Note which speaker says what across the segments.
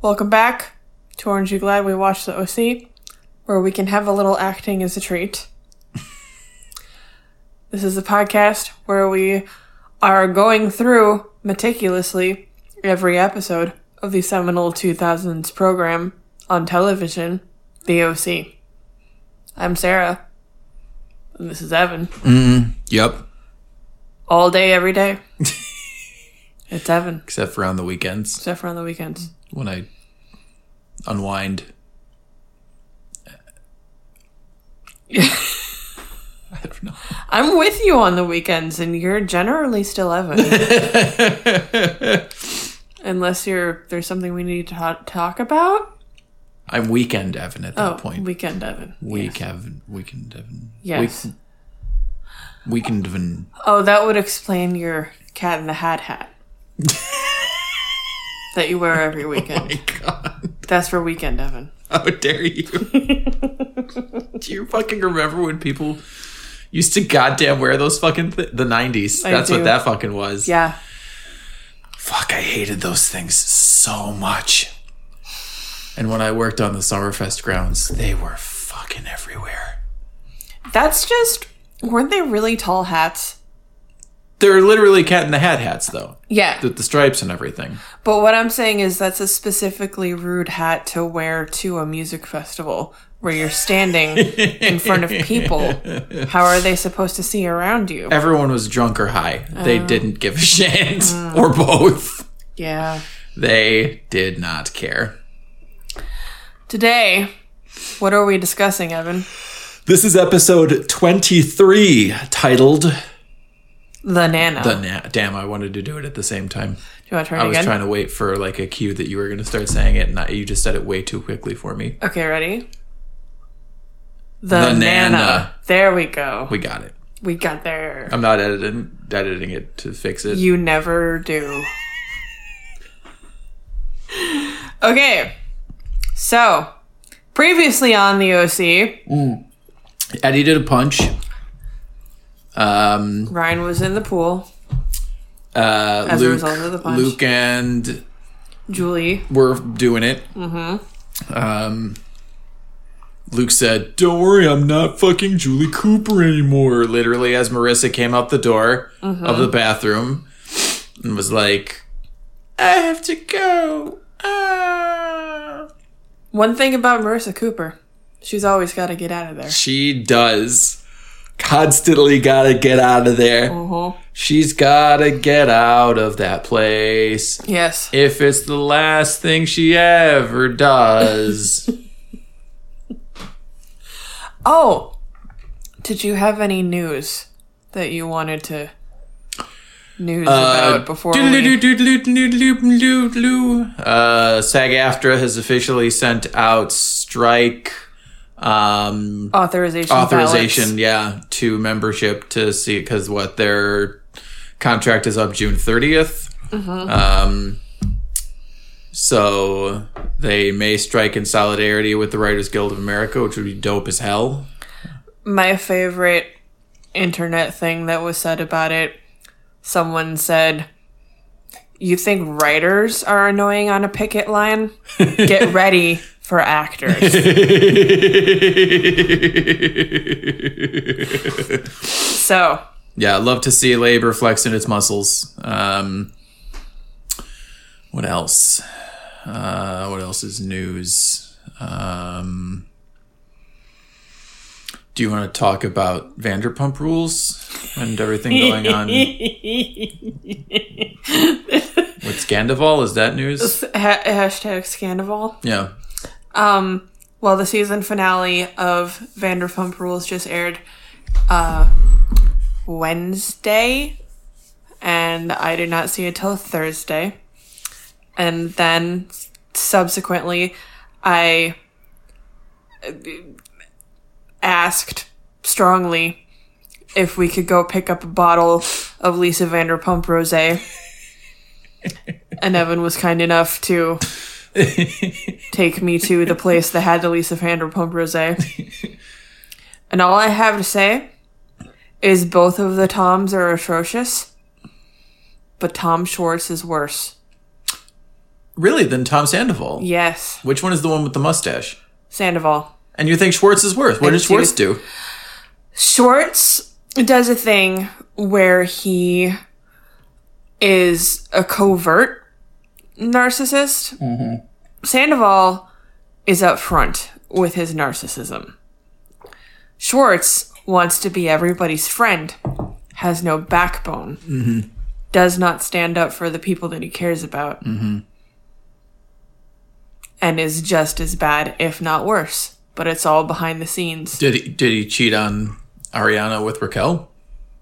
Speaker 1: Welcome back. To Orange You Glad We Watched the OC, where we can have a little acting as a treat. this is a podcast where we are going through meticulously every episode of the seminal 2000s program on television, The OC. I'm Sarah. And this is Evan. Mm-hmm.
Speaker 2: Yep.
Speaker 1: All day, every day. it's Evan,
Speaker 2: Except for on the weekends
Speaker 1: except for on the weekends.
Speaker 2: when I unwind. I don't know.
Speaker 1: I'm with you on the weekends, and you're generally still Evan. Unless you're there's something we need to ta- talk about.
Speaker 2: I'm weekend Evan at that
Speaker 1: Oh,
Speaker 2: point.
Speaker 1: weekend Evan.
Speaker 2: Week Evan. Weekend Evan.
Speaker 1: Yes.
Speaker 2: Week, weekend Evan.
Speaker 1: Oh, that would explain your Cat in the Hat hat that you wear every oh weekend.
Speaker 2: God.
Speaker 1: That's for weekend Evan.
Speaker 2: How dare you? Do you fucking remember when people used to goddamn wear those fucking th- the 90s?
Speaker 1: I
Speaker 2: That's
Speaker 1: do.
Speaker 2: what that fucking was.
Speaker 1: Yeah.
Speaker 2: Fuck, I hated those things so much. And when I worked on the Summerfest grounds, they were fucking everywhere.
Speaker 1: That's just weren't they really tall hats?
Speaker 2: They're literally cat in the hat hats, though,
Speaker 1: Yeah.
Speaker 2: with the stripes and everything.
Speaker 1: But what I'm saying is that's a specifically rude hat to wear to a music festival where you're standing in front of people. How are they supposed to see around you?
Speaker 2: Everyone was drunk or high.
Speaker 1: Oh.
Speaker 2: They didn't give a shit,
Speaker 1: Mm.
Speaker 2: or both.
Speaker 1: Yeah.
Speaker 2: They did not care.
Speaker 1: Today, what are we discussing, Evan?
Speaker 2: This is episode 23, titled
Speaker 1: The Nana.
Speaker 2: The Na- Damn, I wanted to do it at the same time.
Speaker 1: Do you want to try
Speaker 2: I was
Speaker 1: again?
Speaker 2: trying to wait for like a cue that you were going to start saying it, and I, you just said it way too quickly for me.
Speaker 1: Okay, ready? The,
Speaker 2: The
Speaker 1: Nana.
Speaker 2: Nana.
Speaker 1: There we go.
Speaker 2: We got it.
Speaker 1: We got there.
Speaker 2: I'm not editing editing it to fix it.
Speaker 1: You never do. okay. So, previously on the OC, mm.
Speaker 2: Eddie did a punch. Um,
Speaker 1: Ryan was in the pool.
Speaker 2: uh,
Speaker 1: As a
Speaker 2: Luke,
Speaker 1: result of the punch.
Speaker 2: Luke and
Speaker 1: Julie.
Speaker 2: were doing it. Mm-hmm. Um, Luke said, "Don't worry, I'm not fucking Julie Cooper anymore." Literally, as Marissa came out the door
Speaker 1: Mm-hmm.
Speaker 2: of the bathroom and was like, "I have to go." Ah.
Speaker 1: One thing about Marissa Cooper, she's always got to get out of there.
Speaker 2: She does. Constantly gotta get out of there.
Speaker 1: Mm-hmm.
Speaker 2: She's gotta get out of that place.
Speaker 1: Yes.
Speaker 2: If it's the last thing she ever does.
Speaker 1: Oh, did you have any news that you wanted to news about before we...
Speaker 2: Uh, SAG AFTRA has officially sent out strike um,
Speaker 1: authorization?
Speaker 2: authorization,
Speaker 1: ballots?
Speaker 2: yeah, to membership to see because what their contract is up June 30th. Um, so they may strike in solidarity with the Writers Guild of America, which would be dope as hell.
Speaker 1: My favorite internet thing that was said about it. Someone said, "You think writers are annoying on a picket line? Get ready for actors." so
Speaker 2: yeah, I'd love to see labor flexing its muscles. Um, what else? Uh, what else is news? Um, do you want to talk about Vanderpump Rules and everything going on with Scandoval? Is that news?
Speaker 1: ha- hashtag Scandoval.
Speaker 2: Yeah.
Speaker 1: Um, well, the season finale of Vanderpump Rules just aired uh, Wednesday, and I did not see it till Thursday. And then subsequently, I asked asked strongly if we could go pick up a bottle of Lisa Vanderpump Rosé. and Evan was kind enough to take me to the place that had the Lisa Vanderpump Rosé. And all I have to say is both of the Toms are atrocious, but Tom Schwartz is worse.
Speaker 2: Really? than Tom Sandoval.
Speaker 1: Yes,
Speaker 2: Which one is the one with the mustache?
Speaker 1: Sandoval.
Speaker 2: And you think Schwartz is worse? What
Speaker 1: I
Speaker 2: did Schwartz
Speaker 1: do.
Speaker 2: do?
Speaker 1: Schwartz does a thing where he is a covert narcissist. Mm-hmm. Sandoval is up front with his narcissism. Schwartz wants to be everybody's friend, has no backbone, mm-hmm. does not stand up for the people that he cares about, mm-hmm. and is just as bad, if not worse. But it's all behind the scenes.
Speaker 2: Did he did he cheat on Ariana with Raquel?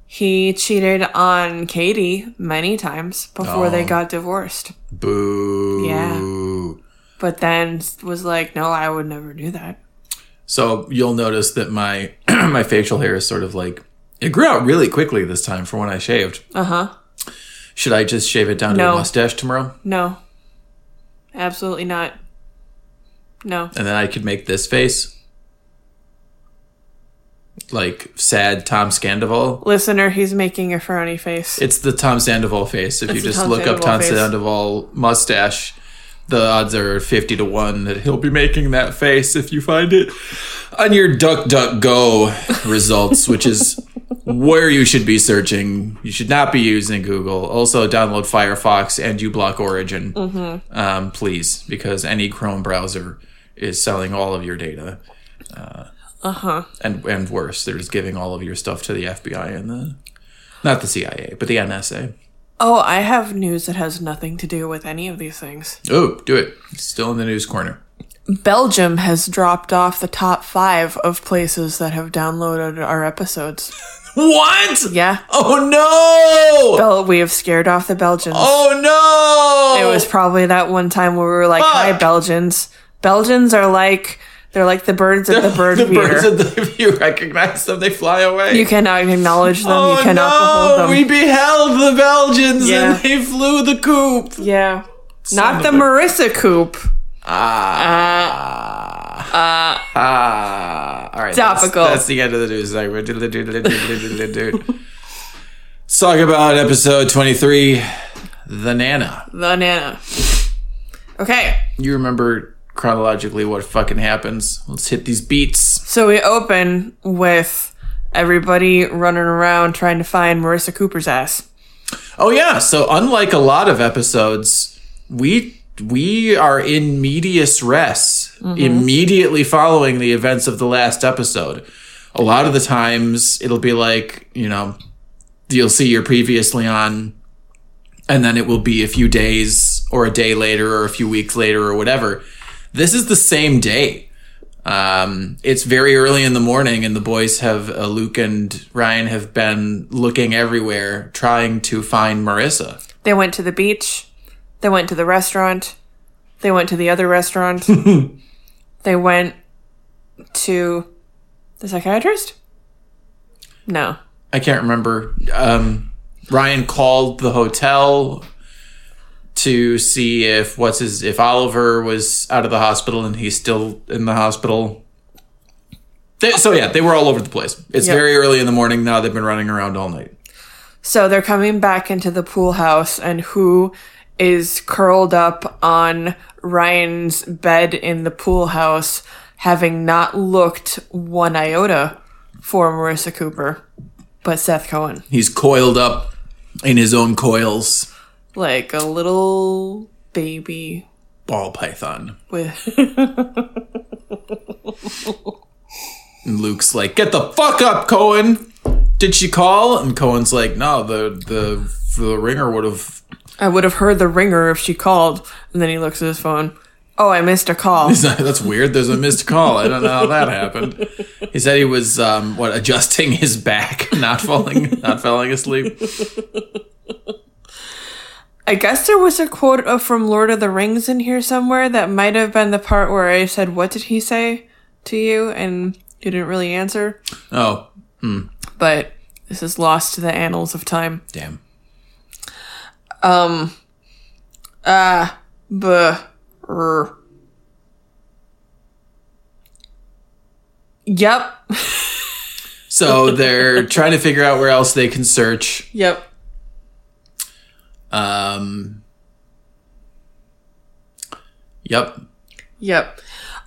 Speaker 1: He cheated on Katie many times before they
Speaker 2: Oh.
Speaker 1: got divorced.
Speaker 2: Boo.
Speaker 1: Yeah. But then was like, no, I would never do that.
Speaker 2: So you'll notice that my my facial hair is sort of like it grew out really quickly this time from when I shaved.
Speaker 1: Uh huh.
Speaker 2: Should I just shave it down to a mustache tomorrow?
Speaker 1: No. Absolutely not. No.
Speaker 2: And then I could make this face. Like sad Tom Sandoval.
Speaker 1: Listener, he's making a frowny face.
Speaker 2: It's the Tom Sandoval face. If
Speaker 1: It's
Speaker 2: you just
Speaker 1: Tom
Speaker 2: look up Tom
Speaker 1: face.
Speaker 2: Sandoval mustache, the odds are 50 to 1 that he'll be making that face if you find it on your DuckDuckGo results, which is where you should be searching. You should not be using Google. Also, download Firefox and uBlock Origin,
Speaker 1: Mm-hmm.
Speaker 2: um, please, because any Chrome browser is selling all of your data.
Speaker 1: Uh huh.
Speaker 2: And, and worse, they're just giving all of your stuff to the FBI and the, not the CIA, but the NSA.
Speaker 1: Oh, I have news that has nothing to do with any of these things.
Speaker 2: Oh, do it. Still in the news corner.
Speaker 1: Belgium has dropped off the top five of places that have downloaded our episodes.
Speaker 2: What?
Speaker 1: Yeah.
Speaker 2: Oh no!
Speaker 1: Bel- we have scared off the Belgians.
Speaker 2: Oh no!
Speaker 1: It was probably that one time where we were like, "Hi, Belgians." Belgians are like they're like the birds at the bird
Speaker 2: the birds of the if you recognize them, they fly away.
Speaker 1: you cannot acknowledge them.
Speaker 2: oh
Speaker 1: you cannot
Speaker 2: no!
Speaker 1: behold them.
Speaker 2: We beheld the Belgians
Speaker 1: Yeah.
Speaker 2: and they flew the coop.
Speaker 1: yeah, not the Marissa Coop.
Speaker 2: Ah. Ah. ah. All right. that's-
Speaker 1: Topical.
Speaker 2: That's, the end of the news segment. Let's talk about episode twenty-three, the Nana.
Speaker 1: The Nana. Okay,
Speaker 2: You remember chronologically what fucking happens? Let's hit these beats.
Speaker 1: so we open with everybody running around trying to find Marissa Cooper's ass.
Speaker 2: Oh yeah, so unlike a lot of episodes, we we are in medias res mm-hmm. immediately following the events of the last episode. A lot of the times it'll be like, you know, you'll see your previously on and then it will be a few days or a day later or a few weeks later or whatever. This is the same day. Um, it's very early in the morning, and the boys have uh, Luke and Ryan have been looking everywhere trying to find Marissa.
Speaker 1: They went to the beach. They went to the restaurant. They went to the other restaurant. they went to the psychiatrist? No.
Speaker 2: I can't remember. Um, Ryan called the hotel to see if what's his if Oliver was out of the hospital and he's still in the hospital. They, so yeah, they were all over the place. It's
Speaker 1: Yep.
Speaker 2: very early in the morning now. They've been running around all night.
Speaker 1: So they're coming back into the pool house, and who is curled up on Ryan's bed in the pool house, having not looked one iota for Marissa Cooper, but Seth Cohen.
Speaker 2: He's coiled up in his own coils.
Speaker 1: Like a little baby
Speaker 2: Ball python.
Speaker 1: with.
Speaker 2: And Luke's like, "Get the fuck up, Cohen." Did she call? And Cohen's like, "No, the the the ringer would have."
Speaker 1: I would have heard the ringer if she called. And then he looks at his phone. Oh, I missed a call.
Speaker 2: That's weird. There's a missed call. I don't know how that happened. He said he was um, what adjusting his back, not falling, not falling asleep.
Speaker 1: I guess there was a quote uh, from Lord of the Rings in here somewhere that might have been the part where I said, What did he say to you? And You didn't really answer,
Speaker 2: Oh,
Speaker 1: but this is lost to the annals of time.
Speaker 2: damn.
Speaker 1: Um, uh, buh. er. Yep.
Speaker 2: So they're trying to figure out where else they can search.
Speaker 1: Yep.
Speaker 2: Um, yep.
Speaker 1: Yep.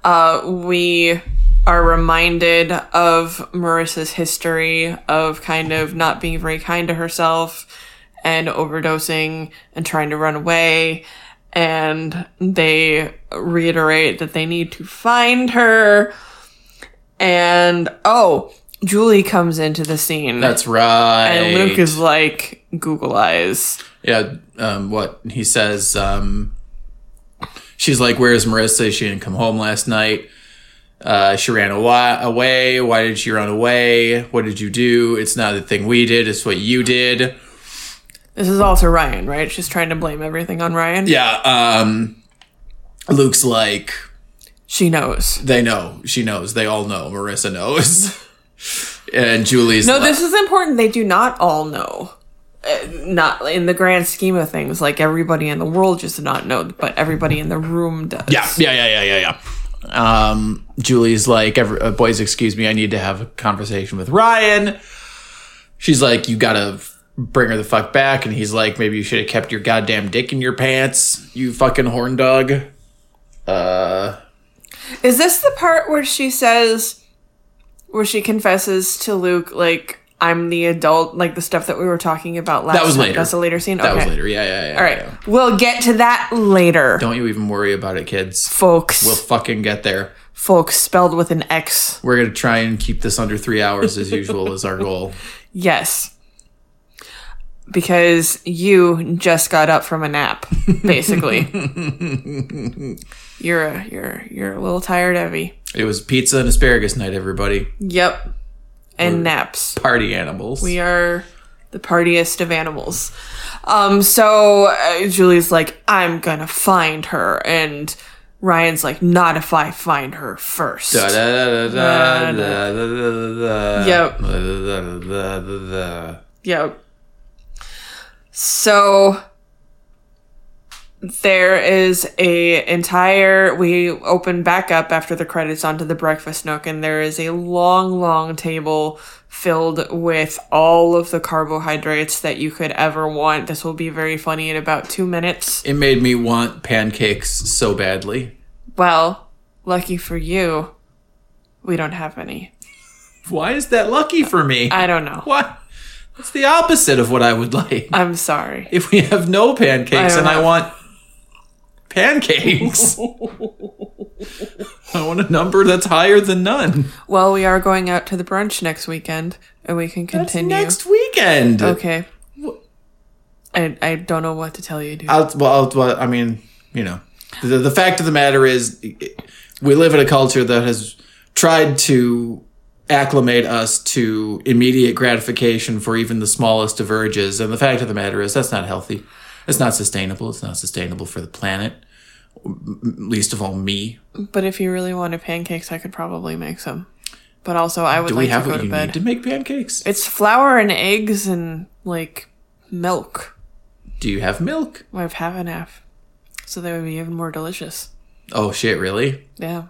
Speaker 1: Uh, we are reminded of Marissa's history of kind of not being very kind to herself and overdosing and trying to run away. And they reiterate that they need to find her. And oh, Julie comes into the scene.
Speaker 2: That's right.
Speaker 1: and Luke is like, Google eyes.
Speaker 2: Yeah. Um, what he says. Um, she's like, "Where's Marissa? She didn't come home last night. Uh, she ran awa- away. Why did she run away? What did you do? It's not the thing we did. It's what you did."
Speaker 1: This is also Ryan, right? She's trying to blame everything on Ryan.
Speaker 2: Yeah. Um, Luke's like,
Speaker 1: She knows.
Speaker 2: they know. She knows. They all know. Marissa knows. and Julie's
Speaker 1: No,
Speaker 2: like,
Speaker 1: this is important. They do not all know. Uh, not in the grand scheme of things. Like everybody in the world just does not know, but everybody in the room does.
Speaker 2: Yeah, yeah, yeah, yeah, yeah, yeah. Um, Julie's like, Every, uh, boys, excuse me, I need to have a conversation with Ryan. She's like, you gotta bring her the fuck back. And he's like, maybe you should have kept your goddamn dick in your pants, you fucking horn dog. Uh,
Speaker 1: Is this the part where she says, where she confesses to Luke, like, I'm the adult, like the stuff that we were talking about last
Speaker 2: That was
Speaker 1: time?
Speaker 2: later.
Speaker 1: That's a later scene?
Speaker 2: that
Speaker 1: okay.
Speaker 2: was later. Yeah, yeah, yeah.
Speaker 1: All right.
Speaker 2: yeah.
Speaker 1: We'll get to that later,
Speaker 2: Don't you even worry about it, kids.
Speaker 1: folks.
Speaker 2: We'll fucking get there.
Speaker 1: folks spelled with an X.
Speaker 2: We're gonna try and keep this under three hours as usual is our goal.
Speaker 1: Yes. Because you just got up from a nap, basically. you're a you're you're a little tired, Evie.
Speaker 2: It was pizza and asparagus night, everybody.
Speaker 1: Yep and We're naps.
Speaker 2: Party animals.
Speaker 1: We are the partiest of animals. Um, so uh, Julie's like, I'm gonna find her, and Ryan's like, not if I find her first. Yep. Yep. So there is a entire we open back up after the credits onto the breakfast nook and there is a long long table filled with all of the carbohydrates that you could ever want this will be very funny in about two minutes
Speaker 2: It made me want pancakes so badly.
Speaker 1: well lucky for you we don't have any
Speaker 2: Why is that lucky for me?
Speaker 1: i don't know
Speaker 2: What? It's the opposite of what I would like.
Speaker 1: i'm sorry
Speaker 2: If we have no pancakes
Speaker 1: I
Speaker 2: and I want pancakes, I want a number that's higher than none.
Speaker 1: well we are going out to the brunch next weekend and we can continue
Speaker 2: next weekend.
Speaker 1: Okay. I, I don't know what to tell you, dude.
Speaker 2: I'll, well, I'll, well, I mean, you know, the, the fact of the matter is, we live in a culture that has tried to acclimate us to immediate gratification for even the smallest of urges. And the fact of the matter is, that's not healthy. It's not sustainable. It's not sustainable for the planet. Least of all, me.
Speaker 1: but if you really wanted pancakes, I could probably make some. But also, I would
Speaker 2: Do
Speaker 1: like
Speaker 2: we have
Speaker 1: to go
Speaker 2: what
Speaker 1: to
Speaker 2: you
Speaker 1: bed.
Speaker 2: need to make pancakes?
Speaker 1: It's flour and eggs and like milk.
Speaker 2: Do you have milk?
Speaker 1: I have half and half, so they would be even more delicious.
Speaker 2: Oh shit! Really?
Speaker 1: Yeah.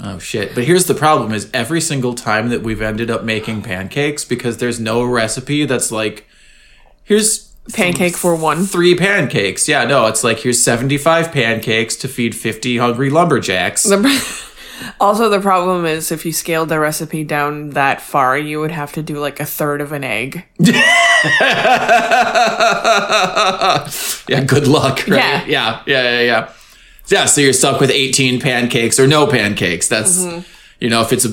Speaker 2: Oh shit. But here's the problem is every single time that we've ended up making pancakes because there's no recipe that's like here's
Speaker 1: Pancake for one.
Speaker 2: three pancakes. Yeah, no, it's like here's 75 pancakes to feed 50 hungry lumberjacks.
Speaker 1: also, the problem is if you scaled the recipe down that far, you would have to do like a third of an egg.
Speaker 2: yeah, good luck, right?
Speaker 1: Yeah.
Speaker 2: Yeah, yeah, yeah, yeah. Yeah, so you're stuck with 18 pancakes or no pancakes. That's
Speaker 1: Mm-hmm.
Speaker 2: you know, if it's a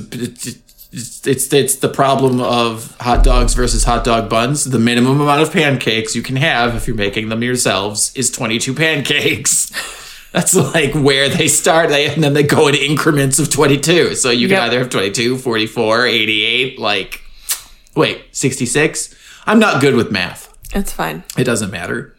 Speaker 2: it's, it's it's the problem of hot dogs versus hot dog buns. The minimum amount of pancakes you can have if you're making them yourselves is 22 pancakes. That's like where they start, they, and then they go in increments of 22. So you can
Speaker 1: Yep.
Speaker 2: either have 22, 44, 88, like, wait, 66? I'm not good with math.
Speaker 1: It's fine.
Speaker 2: It doesn't matter.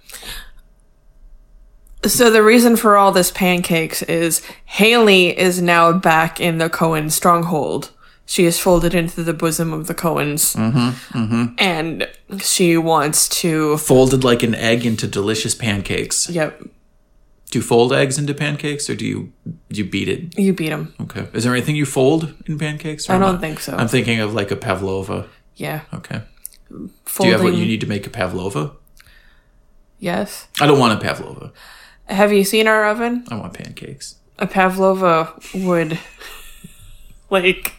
Speaker 1: So the reason for all this pancakes is Hailey is now back in the Cohen stronghold. She is folded into the bosom of the Cohens. Mm-hmm, And she wants to.
Speaker 2: Folded like an egg into delicious pancakes.
Speaker 1: Yep.
Speaker 2: Do you fold eggs into pancakes or do you do you beat it?
Speaker 1: You beat them.
Speaker 2: Okay. Is there anything you fold in pancakes?
Speaker 1: I don't think so.
Speaker 2: I'm thinking of like a pavlova.
Speaker 1: Yeah.
Speaker 2: Okay. Do you have what you need to make a pavlova?
Speaker 1: Yes.
Speaker 2: I don't want a pavlova.
Speaker 1: Have you seen our oven?
Speaker 2: I want pancakes.
Speaker 1: A pavlova would, like,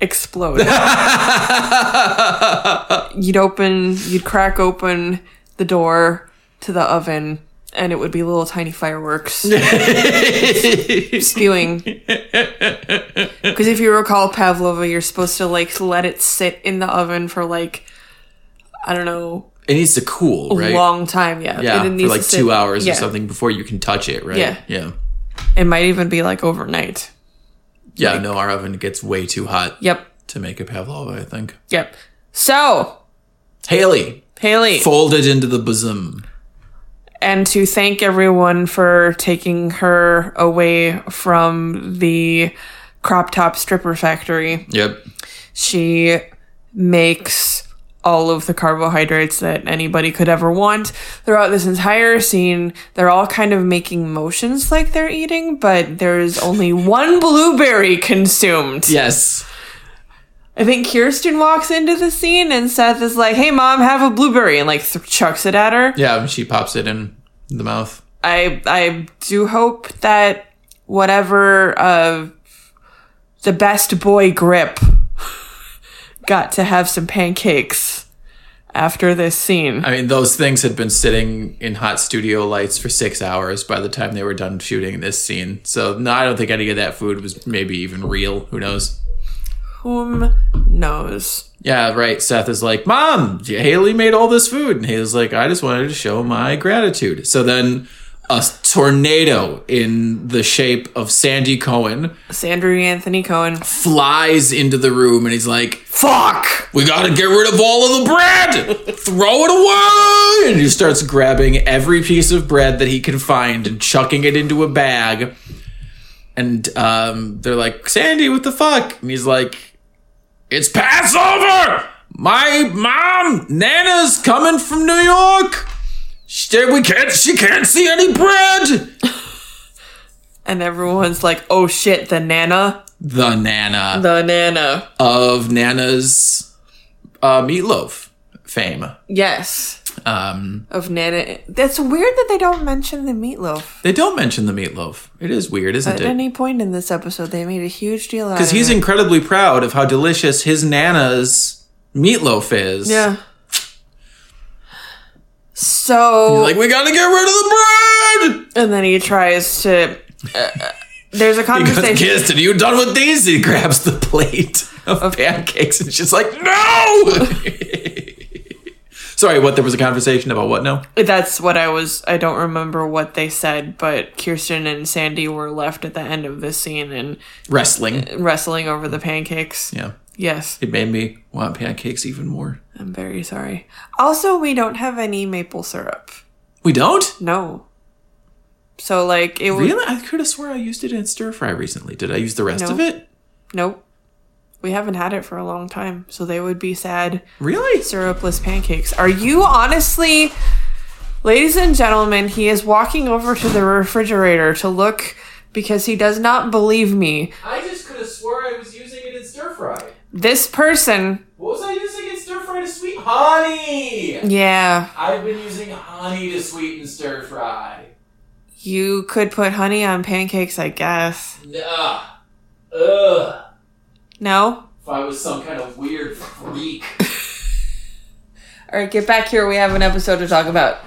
Speaker 1: explode. you'd open, you'd crack open the door to the oven, and it would be little tiny fireworks spewing. Because if you recall pavlova, you're supposed to like let it sit in the oven for like, I don't know,
Speaker 2: It needs to cool,
Speaker 1: a
Speaker 2: right?
Speaker 1: long time. Yeah,
Speaker 2: yeah, for like two hours
Speaker 1: yeah.
Speaker 2: or something before you can touch it, right?
Speaker 1: Yeah.
Speaker 2: Yeah.
Speaker 1: It might even be like overnight.
Speaker 2: Yeah, no, our oven gets way too hot
Speaker 1: Yep.
Speaker 2: to make a pavlova, I think.
Speaker 1: Yep. So,
Speaker 2: Hailey,
Speaker 1: Hailey,
Speaker 2: folded into the bosom.
Speaker 1: and to thank everyone for taking her away from the crop top stripper factory.
Speaker 2: Yep.
Speaker 1: She makes all of the carbohydrates that anybody could ever want throughout this entire scene. They're all kind of making motions like they're eating, but there's only one blueberry consumed.
Speaker 2: Yes.
Speaker 1: I think Kirsten walks into the scene and Seth is like, "Hey, mom, have a blueberry," and like th- chucks it at her.
Speaker 2: Yeah, she pops it in the mouth.
Speaker 1: I I do hope that whatever uh, the best boy grip got to have some pancakes after this scene.
Speaker 2: I mean, those things had been sitting in hot studio lights for six hours by the time they were done shooting this scene. So, no, I don't think any of that food was maybe even real. Who knows?
Speaker 1: Whom knows?
Speaker 2: Yeah, right. Seth is like, Mom, Hailey made all this food. And Hailey's like, I just wanted to show my gratitude. So then a tornado in the shape of Sandy Cohen
Speaker 1: Sandra Anthony Cohen.
Speaker 2: flies into the room and he's like, Fuck! We gotta get rid of all of the bread! Throw it away! And he starts grabbing every piece of bread that he can find and chucking it into a bag. And um, they're like, Sandy, what the fuck? And he's like, It's Passover! My mom, Nana's coming from New York! She, we can't, she can't see any bread!
Speaker 1: And everyone's like, oh shit, the Nana?
Speaker 2: The Nana.
Speaker 1: The Nana.
Speaker 2: of Nana's uh, meatloaf fame.
Speaker 1: Yes.
Speaker 2: Um,
Speaker 1: Of Nana. That's weird that they don't mention the meatloaf.
Speaker 2: they don't mention the meatloaf. It is weird, isn't
Speaker 1: At
Speaker 2: it?
Speaker 1: At any point in this episode, they made a huge deal out of
Speaker 2: Because he's incredibly proud of how delicious his Nana's meatloaf is.
Speaker 1: Yeah. So,
Speaker 2: Like, we gotta get rid of the bread!
Speaker 1: and then he tries to. Uh, there's a conversation.
Speaker 2: He goes,
Speaker 1: conversation.
Speaker 2: Kirsten, you done with these? He grabs the plate of pancakes and she's like, no! Sorry, what? There was a conversation about what No,
Speaker 1: That's what I was. I don't remember what they said, but Kirsten and Sandy were left at the end of this scene and
Speaker 2: Wrestling.
Speaker 1: wrestling over the pancakes.
Speaker 2: Yeah.
Speaker 1: Yes,
Speaker 2: It made me want pancakes even more.
Speaker 1: I'm very sorry. Also, we don't have any maple syrup.
Speaker 2: We don't?
Speaker 1: No. So, like, it was.
Speaker 2: Really? I could have swore I used it in stir fry recently. Did I use the rest
Speaker 1: No.
Speaker 2: of it?
Speaker 1: Nope. We haven't had it for a long time, so they would be sad
Speaker 2: Really?
Speaker 1: syrupless pancakes. Are you honestly, ladies and gentlemen, he is walking over to the refrigerator to look because he does not believe me.
Speaker 2: I just could have swore I was using it in stir fry.
Speaker 1: This person,
Speaker 2: What was I using in stir fry to sweet? Honey!
Speaker 1: yeah,
Speaker 2: I've been using honey to sweeten stir fry.
Speaker 1: you could put honey on pancakes, I guess.
Speaker 2: Ugh. Ugh.
Speaker 1: No?
Speaker 2: If I was some kind of weird freak.
Speaker 1: All right, get back here. We have an episode to talk about.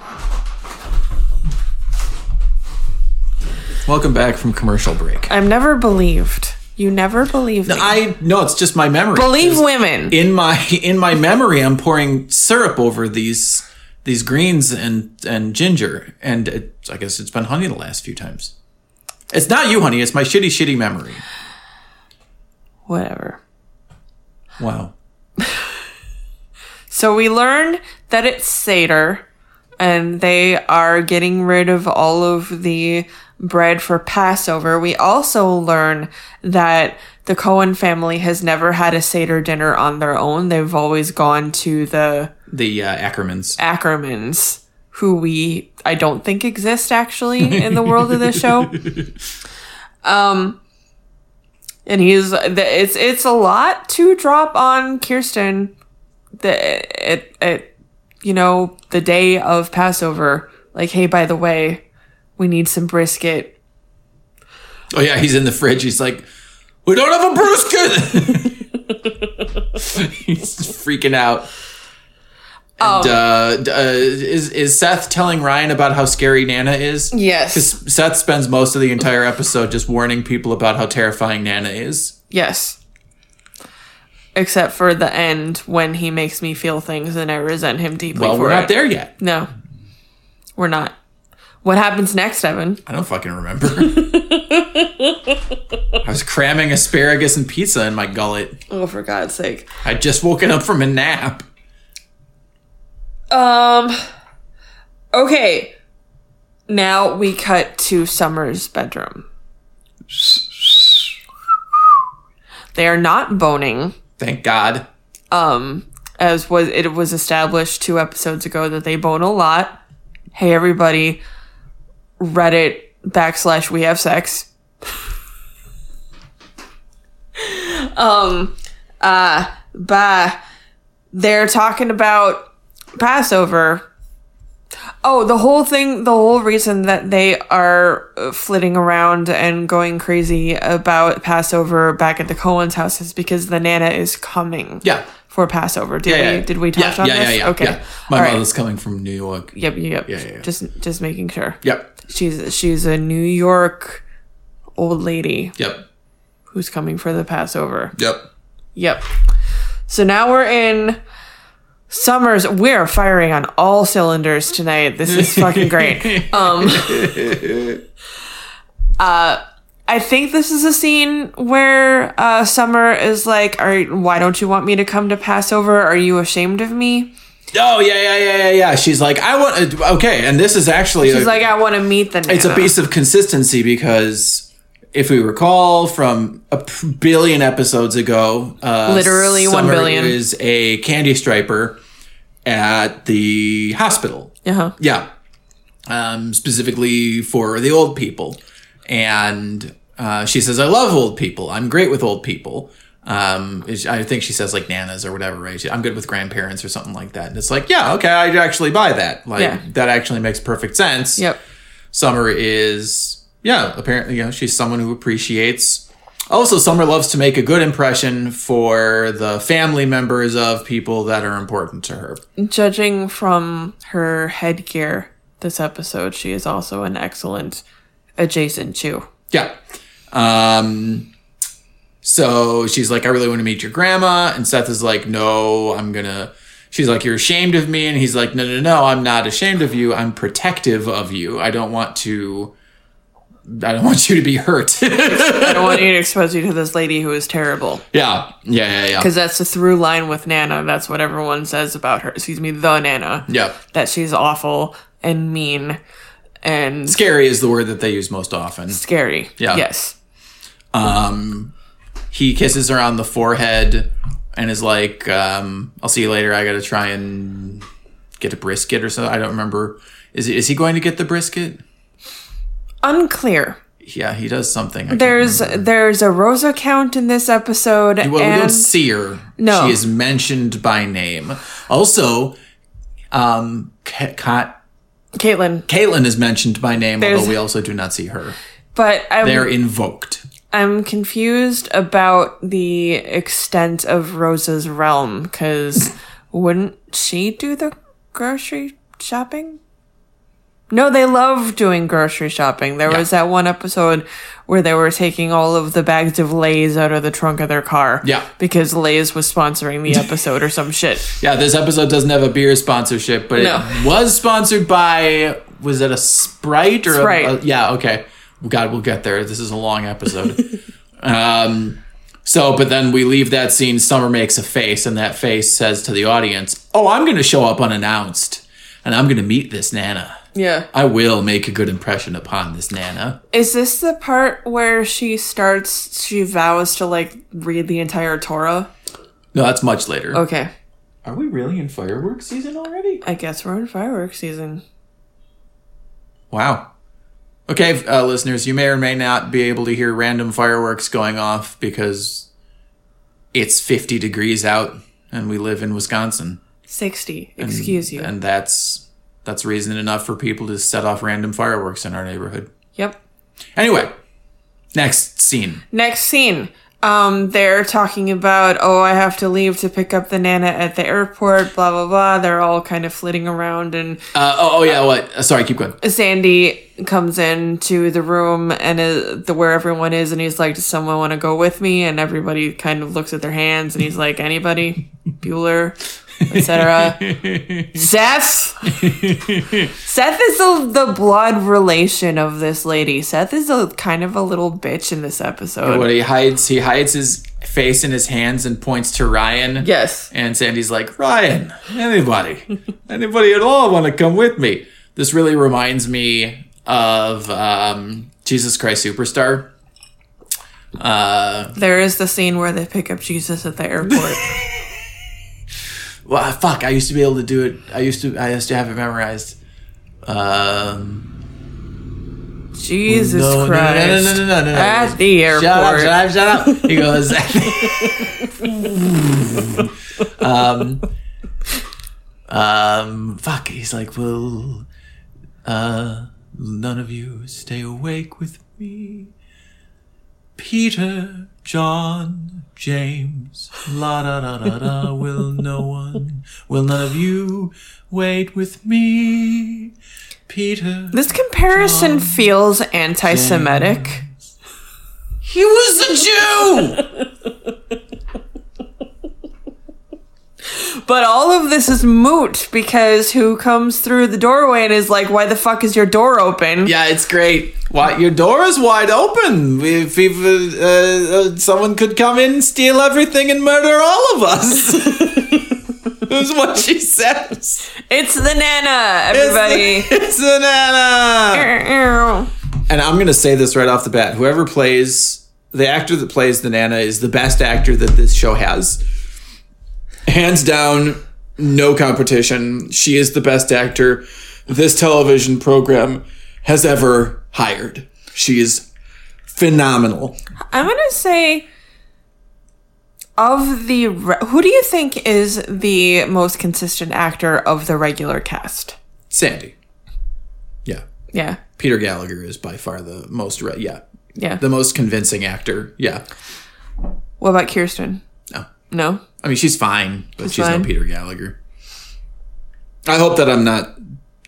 Speaker 2: Welcome back from commercial break.
Speaker 1: I'm never believed. You never believe me.
Speaker 2: I no, it's just my memory.
Speaker 1: Believe women.
Speaker 2: In my in my memory, I'm pouring syrup over these these greens and and ginger, and it, I guess it's been honey the last few times. It's not you, honey. It's my shitty, shitty memory.
Speaker 1: Whatever.
Speaker 2: Wow.
Speaker 1: So we learn that it's Seder, and they are getting rid of all of the bread for Passover. We also learn that the Cohen family has never had a Seder dinner on their own. They've always gone to the
Speaker 2: The uh, Ackermans.
Speaker 1: Ackermans, who we I don't think exist actually in the world of this show. Um, and he's the- it's it's a lot to drop on Kirsten. The it it you know the day of Passover. Like, hey, by the way, we need some brisket.
Speaker 2: Oh yeah, he's in the fridge. He's like, "We don't have a brisket." he's freaking out. And uh, uh, is is Seth telling Ryan about how scary Nana is?
Speaker 1: Yes,
Speaker 2: Because Seth spends most of the entire episode just warning people about how terrifying Nana is.
Speaker 1: yes. Except for the end when he makes me feel things and I resent him deeply
Speaker 2: Well, we're not there yet.
Speaker 1: No, we're not. What happens next, Evan?
Speaker 2: I don't fucking remember. I was cramming asparagus and pizza in my gullet.
Speaker 1: Oh, for God's sake.
Speaker 2: I'd just woken up from a nap.
Speaker 1: Um. Okay. Now we cut to Summer's bedroom. They are not boning.
Speaker 2: Thank God.
Speaker 1: Um, as was it was established two episodes ago that they bone a lot. Hey everybody, Reddit backslash we have sex. um, uh, bah, they're talking about Passover. Oh, the whole thing, the whole reason that they are uh, flitting around and going crazy about Passover back at the Cohen's house is because the Nana is coming
Speaker 2: Yeah.
Speaker 1: For Passover. Did
Speaker 2: Yeah,
Speaker 1: we did we
Speaker 2: yeah,
Speaker 1: touch on
Speaker 2: yeah,
Speaker 1: this?
Speaker 2: Yeah, yeah,
Speaker 1: okay.
Speaker 2: yeah. My
Speaker 1: All right.
Speaker 2: mother's coming from New York.
Speaker 1: Yep, yep.
Speaker 2: Yeah, yeah, yeah.
Speaker 1: Just just making sure.
Speaker 2: Yep.
Speaker 1: She's she's a New York old lady
Speaker 2: Yep.
Speaker 1: who's coming for the Passover.
Speaker 2: Yep.
Speaker 1: Yep. So now we're in Summers. We're firing on all cylinders tonight. This is fucking great. Um Uh I think this is a scene where uh, Summer is like, "Are why don't you want me to come to Passover? Are you ashamed of me?"
Speaker 2: Oh yeah, yeah, yeah, yeah, yeah. She's like, I want. To, okay, and this is actually
Speaker 1: She's
Speaker 2: a,
Speaker 1: like, "I want to meet the." Nana.
Speaker 2: it's a piece of consistency because if we recall from a billion episodes ago, uh,
Speaker 1: Literally
Speaker 2: Summer
Speaker 1: billion.
Speaker 2: is a candy striper at the hospital.
Speaker 1: Uh-huh.
Speaker 2: Yeah. Um, specifically for the old people. And uh, she says, I love old people. I'm great with old people. Um, I think she says like nanas or whatever, right? She- I'm good with grandparents or something like that. And it's like, yeah, okay, I actually buy that. Like,
Speaker 1: Yeah.
Speaker 2: that actually makes perfect sense.
Speaker 1: Yep.
Speaker 2: Summer is, yeah, apparently, you know, she's someone who appreciates. Also, Summer loves to make a good impression for the family members of people that are important to her.
Speaker 1: Judging from her headgear this episode, she is also an excellent adjacent to.
Speaker 2: Yeah. Um, so she's like, I really want to meet your grandma. And Seth is like, No, I'm going to. She's like, You're ashamed of me. And he's like, No, no, no, I'm not ashamed of you. I'm protective of you. I don't want to. I don't want you to be hurt.
Speaker 1: I don't want you to expose you to this lady who is terrible.
Speaker 2: yeah. Yeah. Yeah. Yeah.
Speaker 1: Because that's the through line with Nana. That's what everyone says about her. Excuse me, the Nana.
Speaker 2: Yeah.
Speaker 1: That she's awful and mean and
Speaker 2: Scary is the word that they use most often.
Speaker 1: scary.
Speaker 2: Yeah.
Speaker 1: Yes.
Speaker 2: Um, he kisses her on the forehead and is like, um, "I'll see you later. I got to try and get a brisket or something. I don't remember. Is is he going to get the brisket?
Speaker 1: Unclear.
Speaker 2: Yeah, he does something. I
Speaker 1: There's there's a Rosa count in this episode,
Speaker 2: well, we
Speaker 1: and
Speaker 2: don't see her.
Speaker 1: No.
Speaker 2: she is mentioned by name. Also, um, Ka- Ka-
Speaker 1: Kaitlin.
Speaker 2: Kaitlin is mentioned by name,
Speaker 1: There's-
Speaker 2: although we also do not see her.
Speaker 1: But I'm
Speaker 2: They're invoked.
Speaker 1: I'm confused about the extent of Rosa's realm because wouldn't she do the grocery shopping? No, they love doing grocery shopping. There was that one episode where they were taking all of the bags of Lay's out of the trunk of their car.
Speaker 2: Yeah.
Speaker 1: Because Lay's was sponsoring the episode or some shit.
Speaker 2: Yeah, this episode doesn't have a beer sponsorship, but
Speaker 1: No.
Speaker 2: it was sponsored by was it a Sprite or a- A, yeah, okay. God, we'll get there. This is a long episode. um so but then we leave that scene Summer makes a face and that face says to the audience, "Oh, I'm going to show up unannounced and I'm going to meet this Nana."
Speaker 1: Yeah.
Speaker 2: I will make a good impression upon this Nana.
Speaker 1: Is this the part where she starts, she vows to like read the entire Torah?
Speaker 2: No, that's much later.
Speaker 1: Okay.
Speaker 2: Are we really in fireworks season already?
Speaker 1: I guess we're in fireworks season.
Speaker 2: Wow. Okay, uh, listeners, you may or may not be able to hear random fireworks going off because it's 50 degrees out and we live in Wisconsin.
Speaker 1: 60. Excuse you.
Speaker 2: And that's that's reason enough for people to set off random fireworks in our neighborhood.
Speaker 1: yep.
Speaker 2: Anyway, next scene.
Speaker 1: Next scene. Um, they're talking about, oh, I have to leave to pick up the Nana at the airport, blah, blah, blah. They're all kind of flitting around, and
Speaker 2: Uh, oh, oh, yeah, what? Uh, sorry, keep going.
Speaker 1: Sandy comes into the room and uh, the where everyone is, and he's like, "Does someone want to go with me?" And everybody kind of looks at their hands, and he's like, "Anybody? Bueller, etc." Seth. Seth is the, the blood relation of this lady. Seth is a kind of a little bitch in this episode.
Speaker 2: What he hides, he hides his face in his hands and points to Ryan.
Speaker 1: Yes.
Speaker 2: And Sandy's like, Ryan, anybody, anybody at all want to come with me? This really reminds me of um, Jesus Christ Superstar. Uh,
Speaker 1: There is the scene where they pick up Jesus at the airport.
Speaker 2: well, fuck, I used to be able to do it. I used to, I used to have it memorized. Um,
Speaker 1: Jesus
Speaker 2: no, no, no,
Speaker 1: Christ.
Speaker 2: no, no, no, no, no, no.
Speaker 1: At the airport.
Speaker 2: Shut up, shut up, shut up. He goes, um, um, fuck. He's like, well, uh, none of you stay awake with me. Peter, John, James, la da da da da. Will no one, will none of you wait with me? Peter.
Speaker 1: This comparison feels anti Semitic.
Speaker 2: He was a Jew!
Speaker 1: But all of this is moot because who comes through the doorway and is like, why the fuck is your door open?
Speaker 2: yeah, it's great. Why, your door is wide open. If, if uh, uh, someone could come in, steal everything, and murder all of us. That's what she says.
Speaker 1: It's the Nana, everybody.
Speaker 2: It's, it's an Anna. And I'm going to say this right off the bat. Whoever plays, the actor that plays the Nana is the best actor that this show has. Hands down, no competition. She is the best actor this television program has ever hired. She is phenomenal.
Speaker 1: I'm to say, of the. Re- who do you think is the most consistent actor of the regular cast?
Speaker 2: Sandy. Yeah.
Speaker 1: Yeah.
Speaker 2: Peter Gallagher is by far the most, re- yeah,
Speaker 1: Yeah.
Speaker 2: the most convincing actor. Yeah.
Speaker 1: what about Kirsten?
Speaker 2: No.
Speaker 1: No?
Speaker 2: I mean, she's fine, but she's,
Speaker 1: fine.
Speaker 2: no Peter Gallagher. I hope that I'm not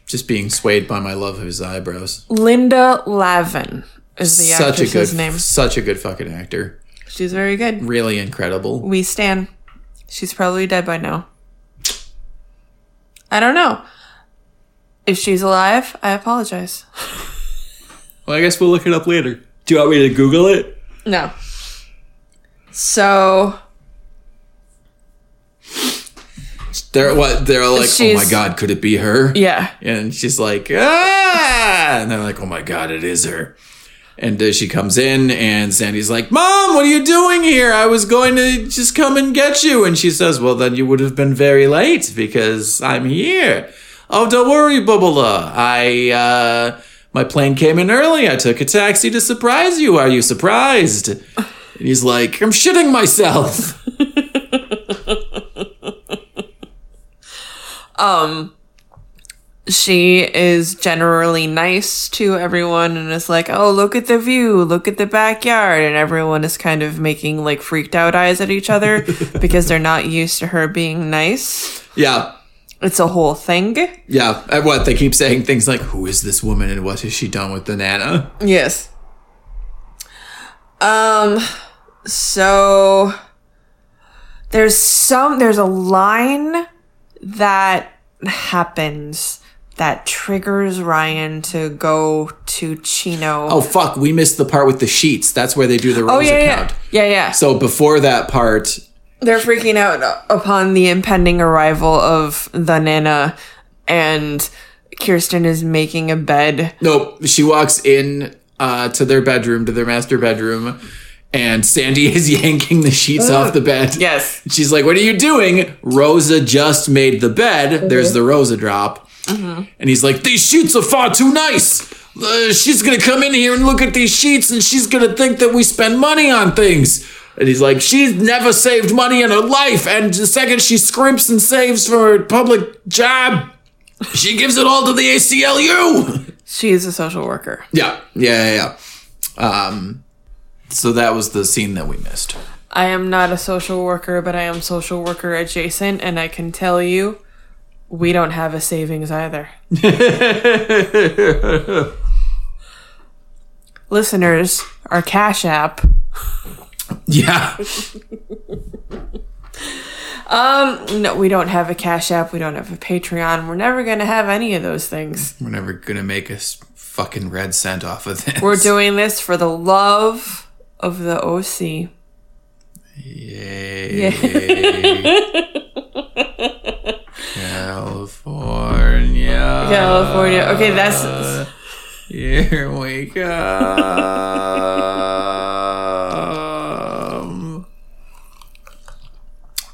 Speaker 2: just being swayed by my love of his eyebrows.
Speaker 1: Linda Lavin is the
Speaker 2: such a good,
Speaker 1: name.
Speaker 2: such a good fucking actor.
Speaker 1: She's very good.
Speaker 2: Really incredible.
Speaker 1: We stand. She's probably dead by now. I don't know. If she's alive, I apologize.
Speaker 2: Well, I guess we'll look it up later. Do you want me to Google it?
Speaker 1: No. So
Speaker 2: They're what? They're like, oh my god, could it be her?
Speaker 1: yeah.
Speaker 2: And she's like, ah! And they're like, oh my god, it is her. And uh, she comes in, and Sandy's like, Mom, what are you doing here? I was going to just come and get you. And she says, Well, then you would have been very late because I'm here. Oh, don't worry, Bubala. I, uh, my plane came in early. I took a taxi to surprise you. Are you surprised? And he's like, I'm shitting myself.
Speaker 1: She is generally nice to everyone and is like, oh, look at the view, look at the backyard. And everyone is kind of making like freaked out eyes at each other because they're not used to her being nice.
Speaker 2: Yeah.
Speaker 1: It's a whole thing.
Speaker 2: Yeah. And what? They keep saying things like, Who is this woman and what has she done with the Nana?
Speaker 1: Yes. Um so there's some there's a line that happens that triggers Ryan to go to Chino.
Speaker 2: Oh, fuck. We missed the part with the sheets. That's where they do the Rose
Speaker 1: Oh, yeah,
Speaker 2: account.
Speaker 1: yeah. Yeah, yeah.
Speaker 2: So before that part,
Speaker 1: They're freaking out upon the impending arrival of the Nana and Kirsten is making a bed.
Speaker 2: Nope. She walks in uh, to their bedroom, to their master bedroom, and Sandy is yanking the sheets off the bed.
Speaker 1: Yes.
Speaker 2: She's like, What are you doing? Rosa just made the bed. There's the Rosa drop. And he's like, These sheets are far too nice. Uh, she's going to come in here and look at these sheets and she's going to think that we spend money on things. And he's like, She's never saved money in her life. And the second she scrimps and saves for her public job, she gives it all to the ACLU.
Speaker 1: She is a social worker.
Speaker 2: Yeah, yeah, yeah. yeah. Um, so that was the scene that we missed.
Speaker 1: I am not a social worker, but I am social worker adjacent, and I can tell you, we don't have a savings either. Listeners, our Cash App.
Speaker 2: Yeah,
Speaker 1: Um, no, we don't have a Cash App. We don't have a Patreon. We're never gonna have any of those things.
Speaker 2: we're never gonna make a fucking red cent off of this.
Speaker 1: We're doing this for the love of the OC.
Speaker 2: Yay. California.
Speaker 1: California. Okay, that's
Speaker 2: Here we come.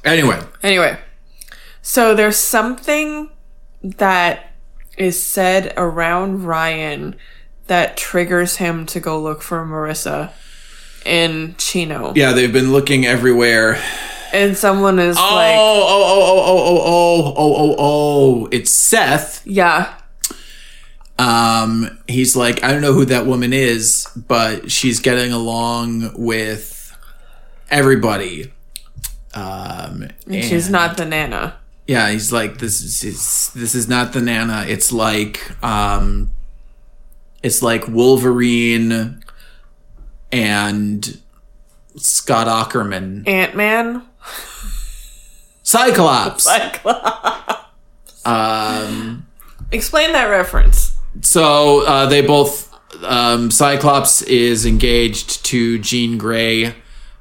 Speaker 2: Anyway,
Speaker 1: Anyway, so there's something that is said around Ryan that triggers him to go look for Marissa in Chino.
Speaker 2: yeah, they've been looking everywhere.
Speaker 1: And someone is
Speaker 2: Oh,
Speaker 1: like,
Speaker 2: oh, oh, oh, oh, oh, oh, oh, oh, oh. It's Seth.
Speaker 1: yeah,
Speaker 2: Um, he's like, I don't know who that woman is, but she's getting along with everybody. Um,
Speaker 1: she's
Speaker 2: and-
Speaker 1: not the Nana.
Speaker 2: Yeah, he's like, this is is- this is not the Nana. It's like, um, it's like Wolverine and Scott Ackerman,
Speaker 1: Ant Man?
Speaker 2: Cyclops. Um,
Speaker 1: Explain that reference.
Speaker 2: so uh, they both, um, Cyclops is engaged to Jean Grey.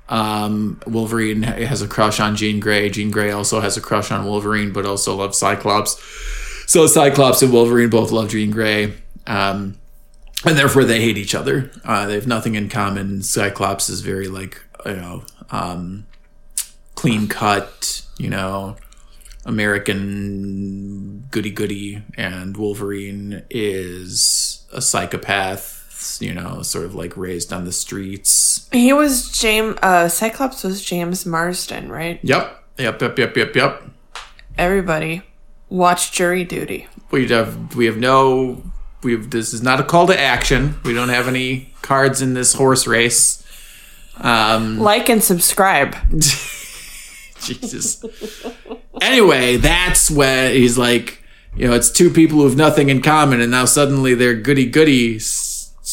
Speaker 2: Um, Wolverine has a crush on Jean Grey. Jean Grey also has a crush on Wolverine, but also loves Cyclops. So Cyclops and Wolverine both love Jean Grey. Um, and therefore they hate each other. Uh, they have nothing in common. Cyclops is very like, you know, um, clean cut, you know, American goody goody, and Wolverine is a psychopath, you know, sort of like raised on the streets.
Speaker 1: He was James, uh, Cyclops was James Marsden, right?
Speaker 2: Yep, yep, yep, yep, yep, yep.
Speaker 1: Everybody, watch jury duty.
Speaker 2: We have we have no we have this is not a call to action. We don't have any cards in this horse race. Um,
Speaker 1: Like and subscribe.
Speaker 2: Jesus. anyway, that's when he's like, you know, it's two people who have nothing in common, and now suddenly they're goody goody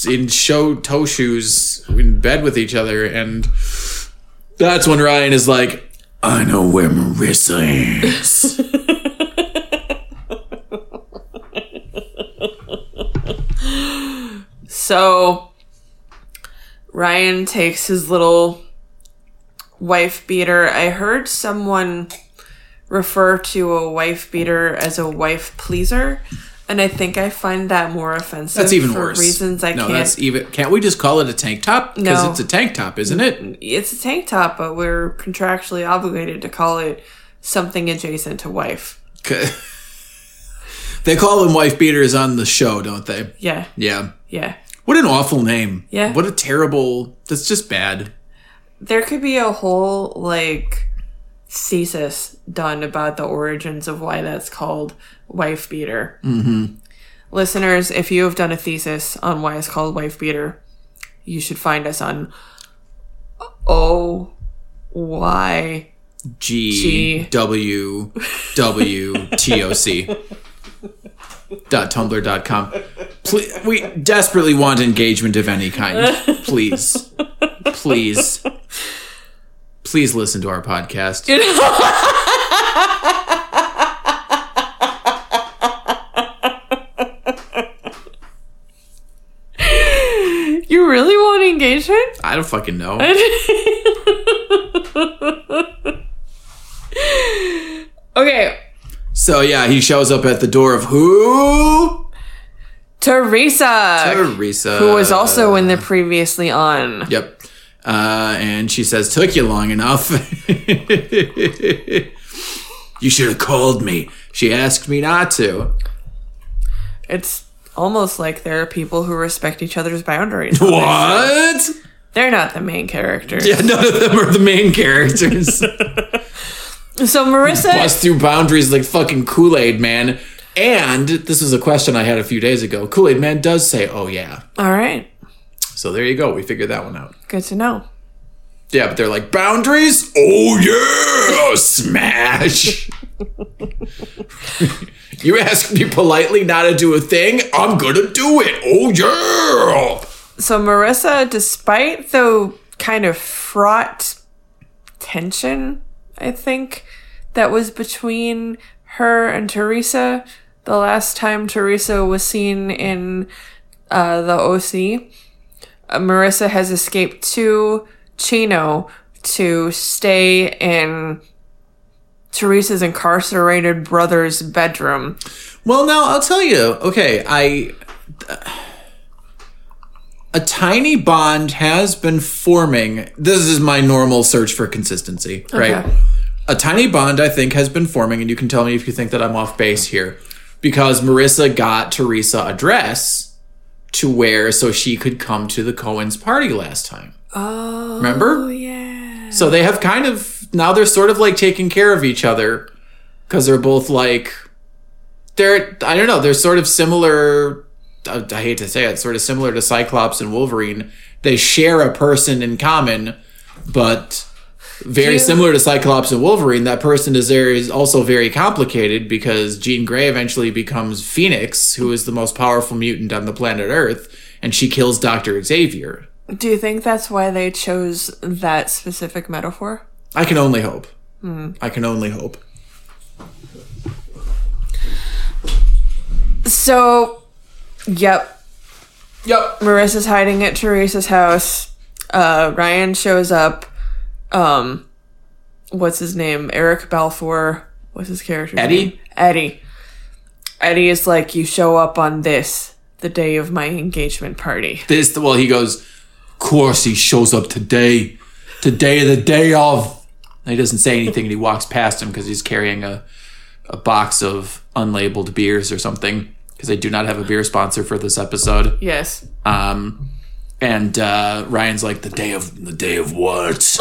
Speaker 2: in show toe shoes in bed with each other, and that's when Ryan is like, I know where Marissa is.
Speaker 1: So Ryan takes his little wife beater. I heard someone refer to a wife beater as a wife pleaser, and I think I find that more offensive.
Speaker 2: That's even
Speaker 1: for
Speaker 2: worse.
Speaker 1: Reasons I
Speaker 2: no,
Speaker 1: can't.
Speaker 2: that's even. Can't we just call it a tank top? Because
Speaker 1: No.
Speaker 2: it's a tank top, isn't it?
Speaker 1: It's a tank top, but we're contractually obligated to call it something adjacent to wife. Okay.
Speaker 2: they call them wife beaters on the show, don't they?
Speaker 1: Yeah,
Speaker 2: Yeah.
Speaker 1: yeah.
Speaker 2: What an awful name.
Speaker 1: Yeah.
Speaker 2: What a terrible. That's just bad.
Speaker 1: There could be a whole like thesis done about the origins of why that's called wife beater. Mm-hmm. Listeners, if you have done a thesis on why it's called wife beater, you should find us on O Y
Speaker 2: G W W T O C dot tumblr dot com. Please, we desperately want engagement of any kind. Please, please, please listen to our podcast.
Speaker 1: You really want engagement?
Speaker 2: I don't fucking know.
Speaker 1: Okay,
Speaker 2: So yeah, he shows up at the door of who?
Speaker 1: Teresa,
Speaker 2: Teresa.
Speaker 1: who was also in the previously on.
Speaker 2: Yep. Uh, and she says, "Took you long enough. you should have called me." She asked me not to.
Speaker 1: It's almost like there are people who respect each other's boundaries.
Speaker 2: What?
Speaker 1: They're not the main characters.
Speaker 2: Yeah, none of them are the main characters.
Speaker 1: So Marissa,
Speaker 2: Bust through boundaries like fucking Kool Aid Man. And this is a question I had a few days ago. Kool Aid Man does say, "Oh yeah."
Speaker 1: all right,
Speaker 2: So there you go. We figured that one out.
Speaker 1: good to know.
Speaker 2: Yeah, but they're like boundaries. Oh yeah, smash. you ask me politely not to do a thing, I'm gonna do it. Oh yeah.
Speaker 1: So Marissa, despite the kind of fraught tension, I think that was between her and Teresa the last time Teresa was seen in uh, the OC, uh, Marissa has escaped to Chino to stay in Teresa's incarcerated brother's bedroom.
Speaker 2: Well, now I'll tell you. Okay, I. A tiny bond has been forming. This is my normal search for consistency, right?
Speaker 1: Okay.
Speaker 2: A tiny bond, I think, has been forming, and you can tell me if you think that I'm off base here. Because Marissa got Teresa a dress to wear so she could come to the Cohen's party last time.
Speaker 1: Oh,
Speaker 2: Remember?
Speaker 1: yeah.
Speaker 2: So they have kind of now they're sort of like taking care of each other because they're both like they're I don't know they're sort of similar. I, I hate to say it, sort of similar to Cyclops and Wolverine. They share a person in common, but very similar to Cyclops and Wolverine. That person is there is also very complicated because Jean Grey eventually becomes Phoenix, who is the most powerful mutant on the planet Earth, and she kills Doctor Xavier.
Speaker 1: Do you think that's why they chose that specific metaphor?
Speaker 2: I can only hope. Hmm. I can only hope.
Speaker 1: So, yep,
Speaker 2: Yep.
Speaker 1: Marissa's hiding at Teresa's house. Uh, Ryan shows up. Um, what's his name? Eric Balfour. What's his character?
Speaker 2: Eddie?
Speaker 1: Name? Eddie. Eddie is like, you show up on this, the day of my engagement party.
Speaker 2: This well, he goes. Of course, he shows up today. Today, the day of. And he doesn't say anything, and he walks past him because he's carrying a a box of unlabeled beers or something. Because they do not have a beer sponsor for this episode.
Speaker 1: Yes.
Speaker 2: Um, and uh, Ryan's like, the day of the day of what?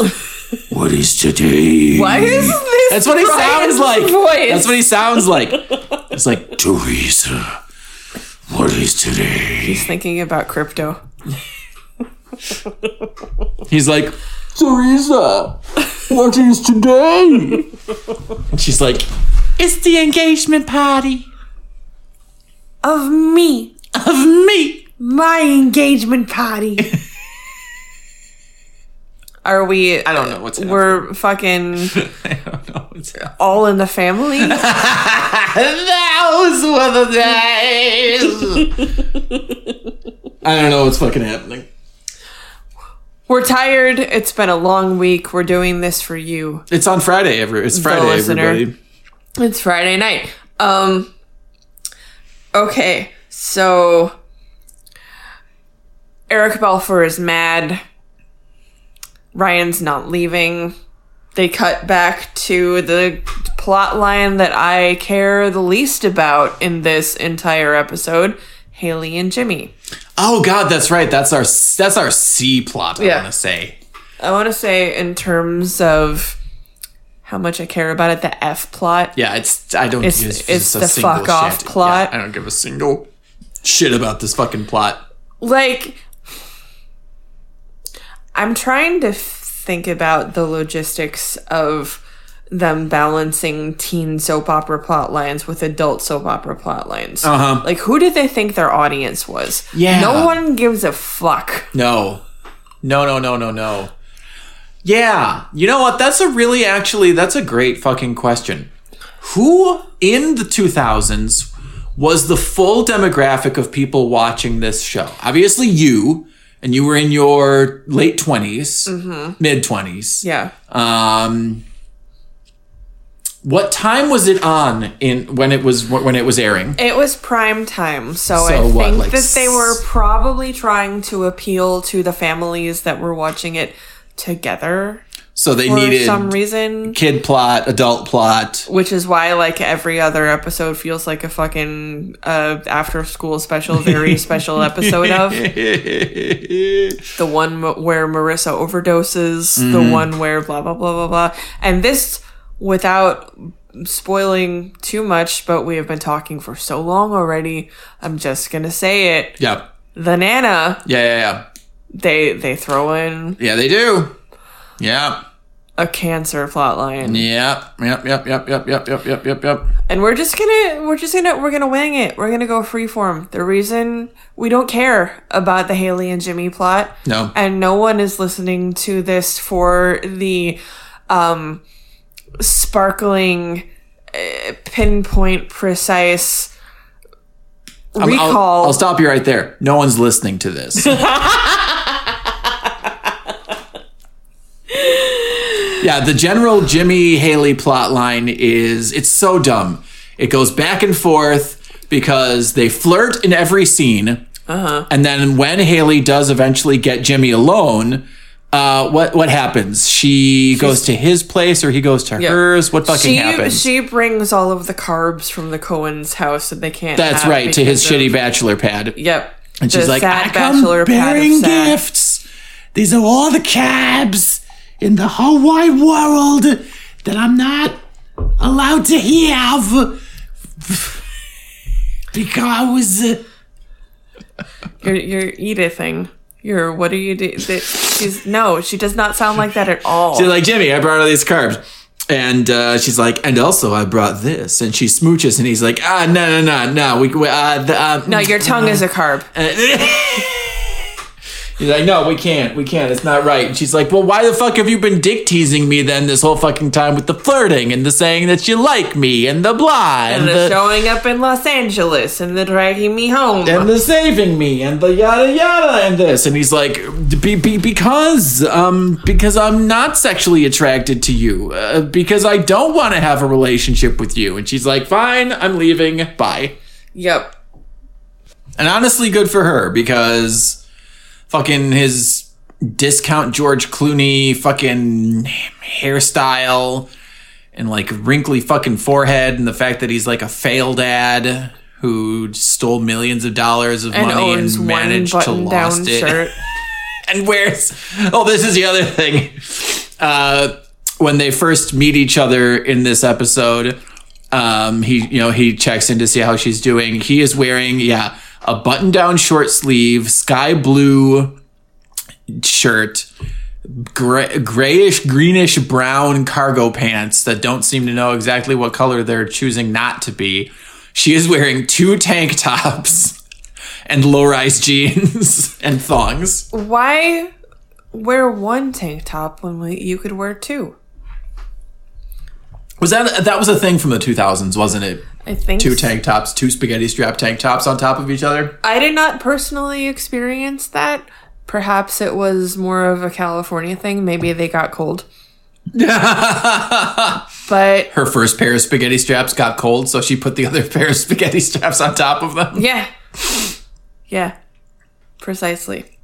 Speaker 2: what is today?
Speaker 1: Why is this?
Speaker 2: That's what he
Speaker 1: Ryan's
Speaker 2: sounds like.
Speaker 1: Voice?
Speaker 2: That's what he sounds like. It's like Teresa. What is today?
Speaker 1: He's thinking about crypto.
Speaker 2: He's like, Teresa, what is today? and she's like, it's the engagement party
Speaker 1: Of me,
Speaker 2: of me.
Speaker 1: my engagement party. Are we?
Speaker 2: I don't know what's happening.
Speaker 1: We're fucking
Speaker 2: I don't know what's happening.
Speaker 1: all in the family.
Speaker 2: Those were the days. I don't know what's fucking happening.
Speaker 1: We're tired. It's been a long week. We're doing this for you.
Speaker 2: It's on Friday. Every it's Friday, everybody.
Speaker 1: It's Friday night. Um Okay, so Eric Balfour is mad. Ryan's not leaving. They cut back to the plot line that I care the least about in this entire episode. Hailey and Jimmy.
Speaker 2: Oh God, that's right. That's our that's our C plot. I
Speaker 1: Yeah.
Speaker 2: want to say.
Speaker 1: I want to say in terms of how much I care about it, the F plot.
Speaker 2: Yeah, it's I don't.
Speaker 1: It's-
Speaker 2: give
Speaker 1: it's
Speaker 2: a
Speaker 1: the
Speaker 2: single
Speaker 1: fuck off
Speaker 2: shit.
Speaker 1: plot.
Speaker 2: Yeah, I don't give a single shit about this fucking plot.
Speaker 1: like i'm trying to think about the logistics of them balancing teen soap opera plot lines with adult soap opera plot lines
Speaker 2: Uh-huh.
Speaker 1: like who did they think their audience was
Speaker 2: Yeah.
Speaker 1: no one gives a fuck
Speaker 2: No, no, no, no, no, no. Yeah, you know what? That's a really actually that's a great fucking question. Who in the 2000s was the full demographic of people watching this show? Obviously, you, and you were in your late 20s, mid 20s.
Speaker 1: yeah
Speaker 2: Um, what time was it on in when it was when it was airing?
Speaker 1: It was prime time, so,
Speaker 2: So
Speaker 1: I
Speaker 2: what,
Speaker 1: think
Speaker 2: like
Speaker 1: that they were probably trying to appeal to the families that were watching it together
Speaker 2: So they
Speaker 1: for
Speaker 2: needed
Speaker 1: some reason.
Speaker 2: kid plot, adult plot.
Speaker 1: Which is why, like every other episode, feels like a fucking uh, after school special, very special episode of the one where Marissa overdoses,
Speaker 2: Mm-hmm.
Speaker 1: the one where blah blah blah blah blah, and this without spoiling too much, but we have been talking for so long already. I'm just gonna say it.
Speaker 2: yeah.
Speaker 1: The Nana,
Speaker 2: Yeah, yeah, yeah.
Speaker 1: They they throw in
Speaker 2: Yeah, they do. Yeah.
Speaker 1: a cancer plotline.
Speaker 2: Yep. Yep. Yep. Yep. Yep. Yep. Yep. Yep. Yep. Yep.
Speaker 1: And we're just gonna we're just gonna we're gonna wing it. We're gonna go freeform. The reason we don't care about the Hailey and Jimmy plot,
Speaker 2: No.
Speaker 1: and no one is listening to this for the um, sparkling, uh, pinpoint, precise
Speaker 2: I'm- I'll-
Speaker 1: recall.
Speaker 2: I'll, stop you right there. No one's listening to this. yeah, the general Jimmy Hailey plot line is it's so dumb. It goes back and forth because they flirt in every scene. Uh-huh. And then when Hailey does eventually get Jimmy alone, uh, what what happens? She goes to his place or he goes to hers. What fucking
Speaker 1: she
Speaker 2: happens?
Speaker 1: she brings all of the carbs from the Cohen's house that they can't.
Speaker 2: That's right, to his
Speaker 1: of-
Speaker 2: shitty bachelor pad.
Speaker 1: Yep.
Speaker 2: And she's like, I come
Speaker 1: bachelor
Speaker 2: bearing gifts. These are all the cabs in the whole wide world that I'm not allowed to have because uh,
Speaker 1: You're you're Edithing. You're what are you doing? She's no, she does not sound like that at all.
Speaker 2: she's like, Jimmy, I brought all these carbs. And uh, she's like, and also I brought this. And she smooches, and he's like, ah, no, no, no, no. We, we uh, the, uh,
Speaker 1: no, your tongue is a carb.
Speaker 2: He's like, no, we can't. We can't. It's not right. And she's like, well, why the fuck have you been dick teasing me then this whole fucking time with the flirting and the saying that you like me and the blah and,
Speaker 1: And the
Speaker 2: the,
Speaker 1: showing up in Los Angeles and the dragging me home.
Speaker 2: and the saving me and the yada yada and this. And he's like, be, be, because um because I'm not sexually attracted to you uh, because I don't want to have a relationship with you. And she's like, fine, I'm leaving. Bye.
Speaker 1: yep.
Speaker 2: And honestly, good for her because fucking his discount George Clooney fucking hairstyle and like wrinkly fucking forehead and the fact that he's like a failed dad who stole millions of dollars of
Speaker 1: And
Speaker 2: money and managed to lost it.
Speaker 1: shirt.
Speaker 2: and wears oh this is the other thing uh when they first meet each other in this episode um he you know he checks in to see how she's doing he is wearing yeah a button down short sleeve sky blue shirt gray, grayish greenish brown cargo pants that don't seem to know exactly what color they're choosing not to be she is wearing two tank tops and low-rise jeans and thongs
Speaker 1: Why wear one tank top when we, you could wear two?
Speaker 2: Was that that was a thing from the 2000s, wasn't it?
Speaker 1: I think
Speaker 2: Two tank tops, two spaghetti strap tank tops on top of each other.
Speaker 1: I did not personally experience that. Perhaps it was more of a California thing. Maybe they got cold. But
Speaker 2: Her first pair of spaghetti straps got cold, so she put the other pair of spaghetti straps on top of them.
Speaker 1: yeah. Yeah. Precisely.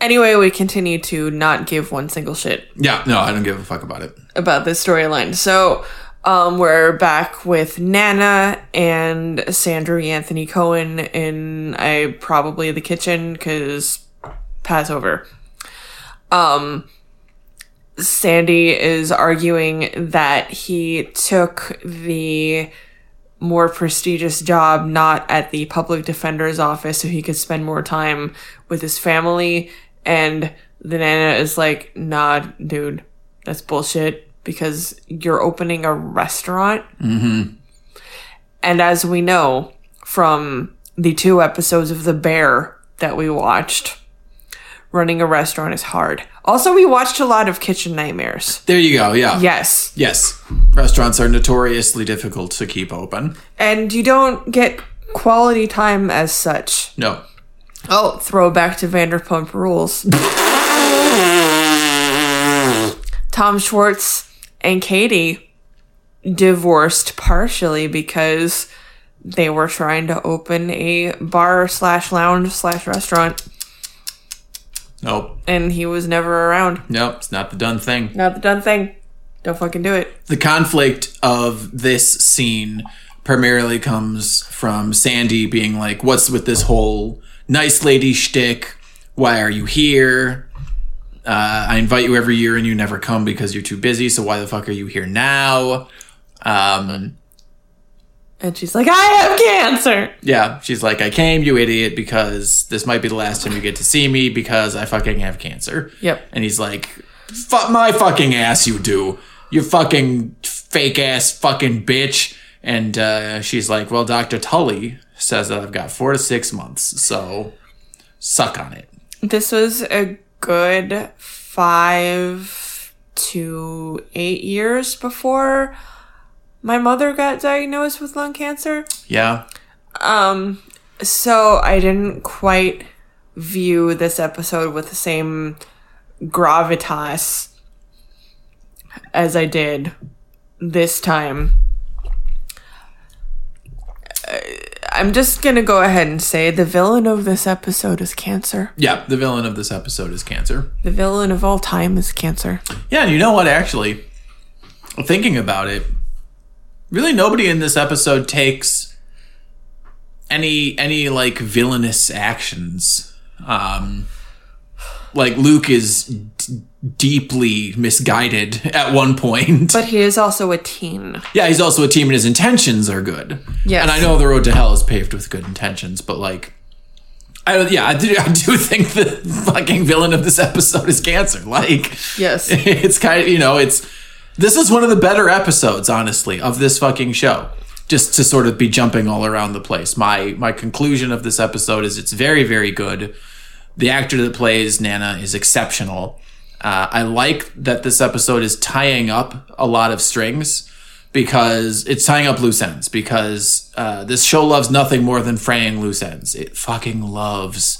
Speaker 1: Anyway, we continue to not give one single shit
Speaker 2: Yeah, no, I don't give a fuck about it.
Speaker 1: about this storyline. So, um, we're back with Nana and Sandra Anthony Cohen in I probably the kitchen because Passover. Um, Sandy is arguing that he took the more prestigious job not at the public defender's office so he could spend more time with his family. And the nana is like nah dude that's bullshit because you're opening a restaurant mm-hmm. and as we know from the two episodes of the bear that we watched running a restaurant is hard also we watched a lot of kitchen nightmares
Speaker 2: There you go. Yeah.
Speaker 1: yes
Speaker 2: Yes. Restaurants are notoriously difficult to keep open.
Speaker 1: and you don't get quality time as such.
Speaker 2: No.
Speaker 1: Oh, throwback to Vanderpump Rules. Tom Schwartz and Katie divorced partially because they were trying to open a bar slash lounge slash restaurant
Speaker 2: Nope.
Speaker 1: and he was never around.
Speaker 2: Nope. It's not the done thing.
Speaker 1: Not the done thing. Don't fucking do it.
Speaker 2: the conflict of this scene primarily comes from Sandy being like, "What's with this whole nice lady shtick? Why are you here? Uh, I invite you every year and you never come because you're too busy. So why the fuck are you here now?" Um,
Speaker 1: And she's like, I have cancer.
Speaker 2: yeah, she's like, "I came, you idiot, because this might be the last time you get to see me because I fucking have cancer."
Speaker 1: Yep.
Speaker 2: And he's like, fuck my fucking ass, you do. You fucking fake ass fucking bitch. And uh, she's like, well, Dr. Tully says that I've got four to six months, so suck on it.
Speaker 1: This was a good five to eight years before my mother got diagnosed with lung cancer.
Speaker 2: Yeah.
Speaker 1: Um, so I didn't quite view this episode with the same gravitas as I did this time. Uh, I'm just gonna go ahead and say the villain of this episode is cancer.
Speaker 2: Yeah, the villain of this episode is cancer.
Speaker 1: The villain of all time is cancer.
Speaker 2: Yeah, and you know what, actually, thinking about it, really nobody in this episode takes any any like villainous actions. Um like Luke is deeply misguided at one point.
Speaker 1: But he is also a teen.
Speaker 2: yeah, he's also a team and his intentions are good.
Speaker 1: Yes.
Speaker 2: And I know the road to hell is paved with good intentions, but like I don't- yeah, I do, I do think the fucking villain of this episode is cancer. Like
Speaker 1: Yes.
Speaker 2: it's kind of you know it's this is one of the better episodes honestly of this fucking show just to sort of be jumping all around the place my my conclusion of this episode is it's very very good the actor that plays nana is exceptional uh, i like that this episode is tying up a lot of strings because it's tying up loose ends because uh, this show loves nothing more than fraying loose ends it fucking loves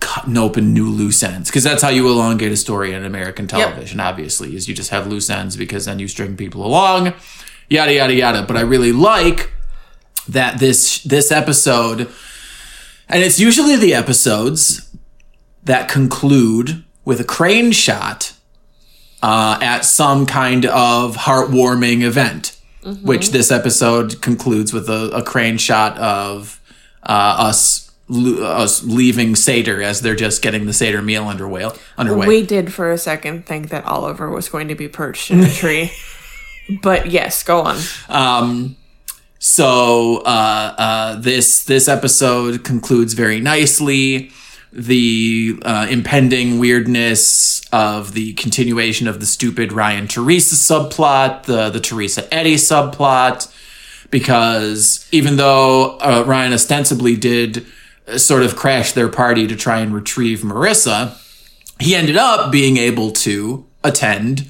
Speaker 2: cutting open new loose ends because that's how you elongate a story in American television. Obviously, is you just have loose ends because then you string people along, yada yada yada. But I really like that this this episode, and it's usually the episodes that conclude with a crane shot uh, at some kind of heartwarming event. Which this episode concludes with a, a crane shot of uh, us us leaving Seder as they're just getting the Seder meal underway. Underway.
Speaker 1: We did for a second think that Oliver was going to be perched in a tree. but yes, go on.
Speaker 2: Um, so uh, uh, this this episode concludes very nicely. The uh, impending weirdness of the continuation of the stupid Ryan Teresa subplot, the the Teresa Eddie subplot, because even though uh, Ryan ostensibly did uh, sort of crash their party to try and retrieve Marissa, he ended up being able to attend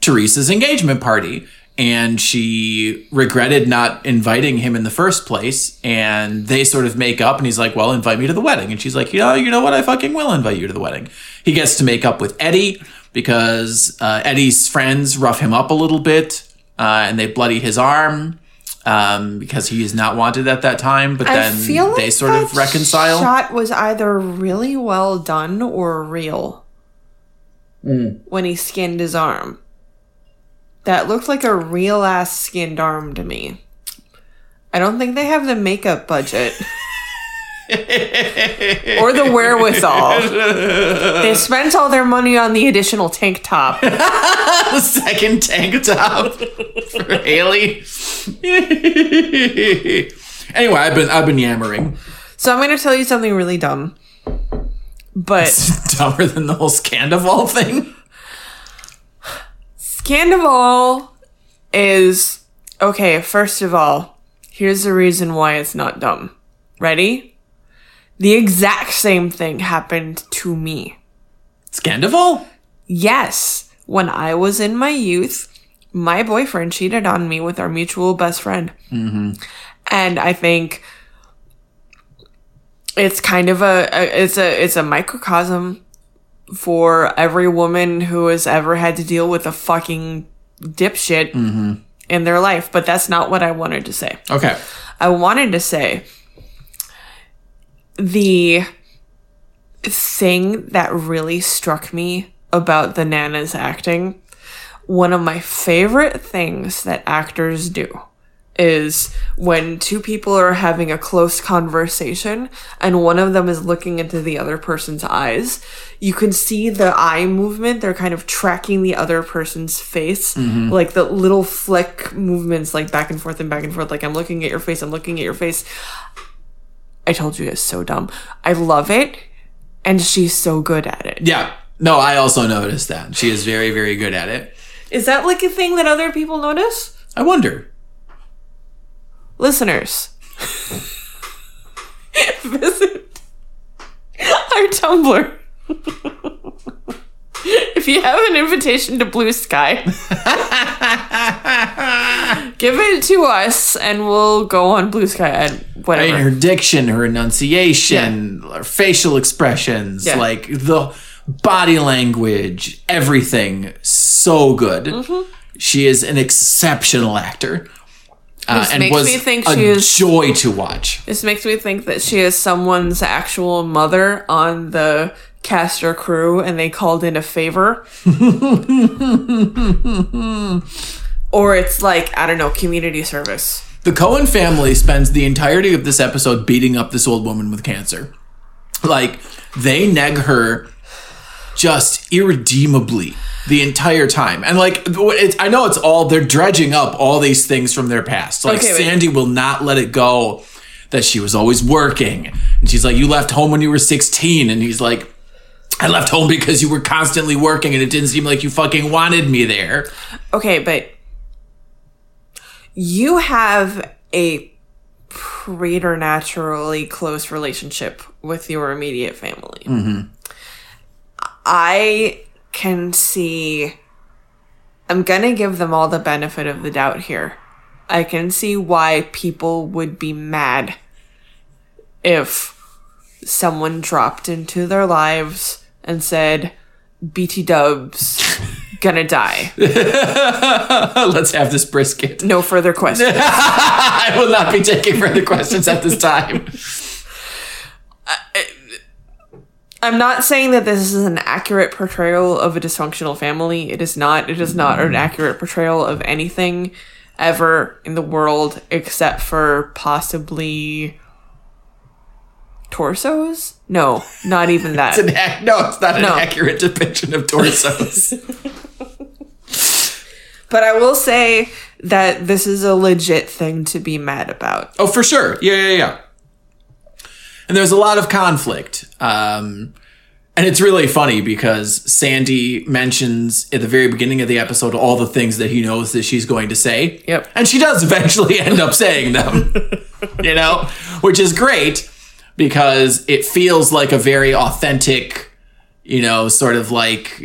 Speaker 2: Teresa's engagement party. And she regretted not inviting him in the first place. And they sort of make up, and he's like, Well, invite me to the wedding. And she's like, You know, you know what? I fucking will invite you to the wedding. He gets to make up with Eddie because uh, Eddie's friends rough him up a little bit uh, and they bloody his arm um, because he is not wanted at that time. But then
Speaker 1: like
Speaker 2: they sort of
Speaker 1: that
Speaker 2: reconcile.
Speaker 1: Shot was either really well done or real. When he skinned his arm, that looked like a real ass skinned arm to me. I don't think they have the makeup budget. or the wherewithal. they spent all their money on the additional tank top.
Speaker 2: the second tank top for Hailey. anyway, I've been I've been yammering.
Speaker 1: So I'm going to tell you something really dumb. But it's
Speaker 2: Dumber than the whole Scandoval thing.
Speaker 1: Scandoval is okay. First of all, here's the reason why it's not dumb. Ready? The exact same thing happened to me.
Speaker 2: Scandoval?
Speaker 1: Yes, when I was in my youth, my boyfriend cheated on me with our mutual best friend. Mm-hmm. And I think it's kind of a, a it's a it's a microcosm for every woman who has ever had to deal with a fucking dipshit mm-hmm. in their life, but that's not what I wanted to say.
Speaker 2: Okay.
Speaker 1: I wanted to say the thing that really struck me about the Nana's acting, one of my favorite things that actors do is when two people are having a close conversation and one of them is looking into the other person's eyes, you can see the eye movement. They're kind of tracking the other person's face, mm-hmm. like the little flick movements, like back and forth and back and forth. Like, I'm looking at your face, I'm looking at your face. I told you it's so dumb. I love it, and she's so good at it.
Speaker 2: Yeah. No, I also noticed that. She is very, very good at it.
Speaker 1: Is that like a thing that other people notice?
Speaker 2: I wonder.
Speaker 1: Listeners, visit our Tumblr. if you have an invitation to Blue Sky, give it to us and we'll go on Blue Sky and
Speaker 2: I
Speaker 1: whatever.
Speaker 2: mean, her diction, her enunciation, her facial expressions,
Speaker 1: Yeah.
Speaker 2: like the body language, everything, so good.
Speaker 1: Mm-hmm.
Speaker 2: She is an exceptional actor. Uh,
Speaker 1: This
Speaker 2: and
Speaker 1: makes me think
Speaker 2: a
Speaker 1: she is-
Speaker 2: joy to watch.
Speaker 1: This makes me think that she is someone's actual mother on the cast or crew and they called in a favor. or it's like, I don't know, community service.
Speaker 2: The Cohen family spends the entirety of this episode beating up this old woman with cancer. Like, they neg her just irredeemably the entire time. And like, it's, I know it's all, they're dredging up all these things from their past. Like,
Speaker 1: Okay, wait.
Speaker 2: Sandy will not let it go that she was always working. And she's like, You left home when you were 16. And he's like, I left home because you were constantly working and it didn't seem like you fucking wanted me there.
Speaker 1: Okay, but you have a preternaturally close relationship with your immediate family. Mm-hmm. I can see. I'm gonna give them all the benefit of the doubt here. I can see why people would be mad if someone dropped into their lives and said, BT dubs, gonna die.
Speaker 2: Let's have this brisket.
Speaker 1: No further questions.
Speaker 2: I will not be taking further questions at this time.
Speaker 1: I'm not saying that this is an accurate portrayal of a dysfunctional family. It is not. It is not an mm-hmm. accurate portrayal of anything ever in the world except for possibly torsos? No, not even that.
Speaker 2: An ac- no, it's not an
Speaker 1: No.
Speaker 2: accurate depiction of torsos.
Speaker 1: But I will say that this is a legit thing to be mad about.
Speaker 2: oh, for sure. Yeah, yeah, yeah. And there's a lot of conflict. Um, and it's really funny because Sandy mentions at the very beginning of the episode all the things that he knows that she's going to say.
Speaker 1: Yep.
Speaker 2: And she does eventually end up saying them, you know, which is great because it feels like a very authentic, you know, sort of like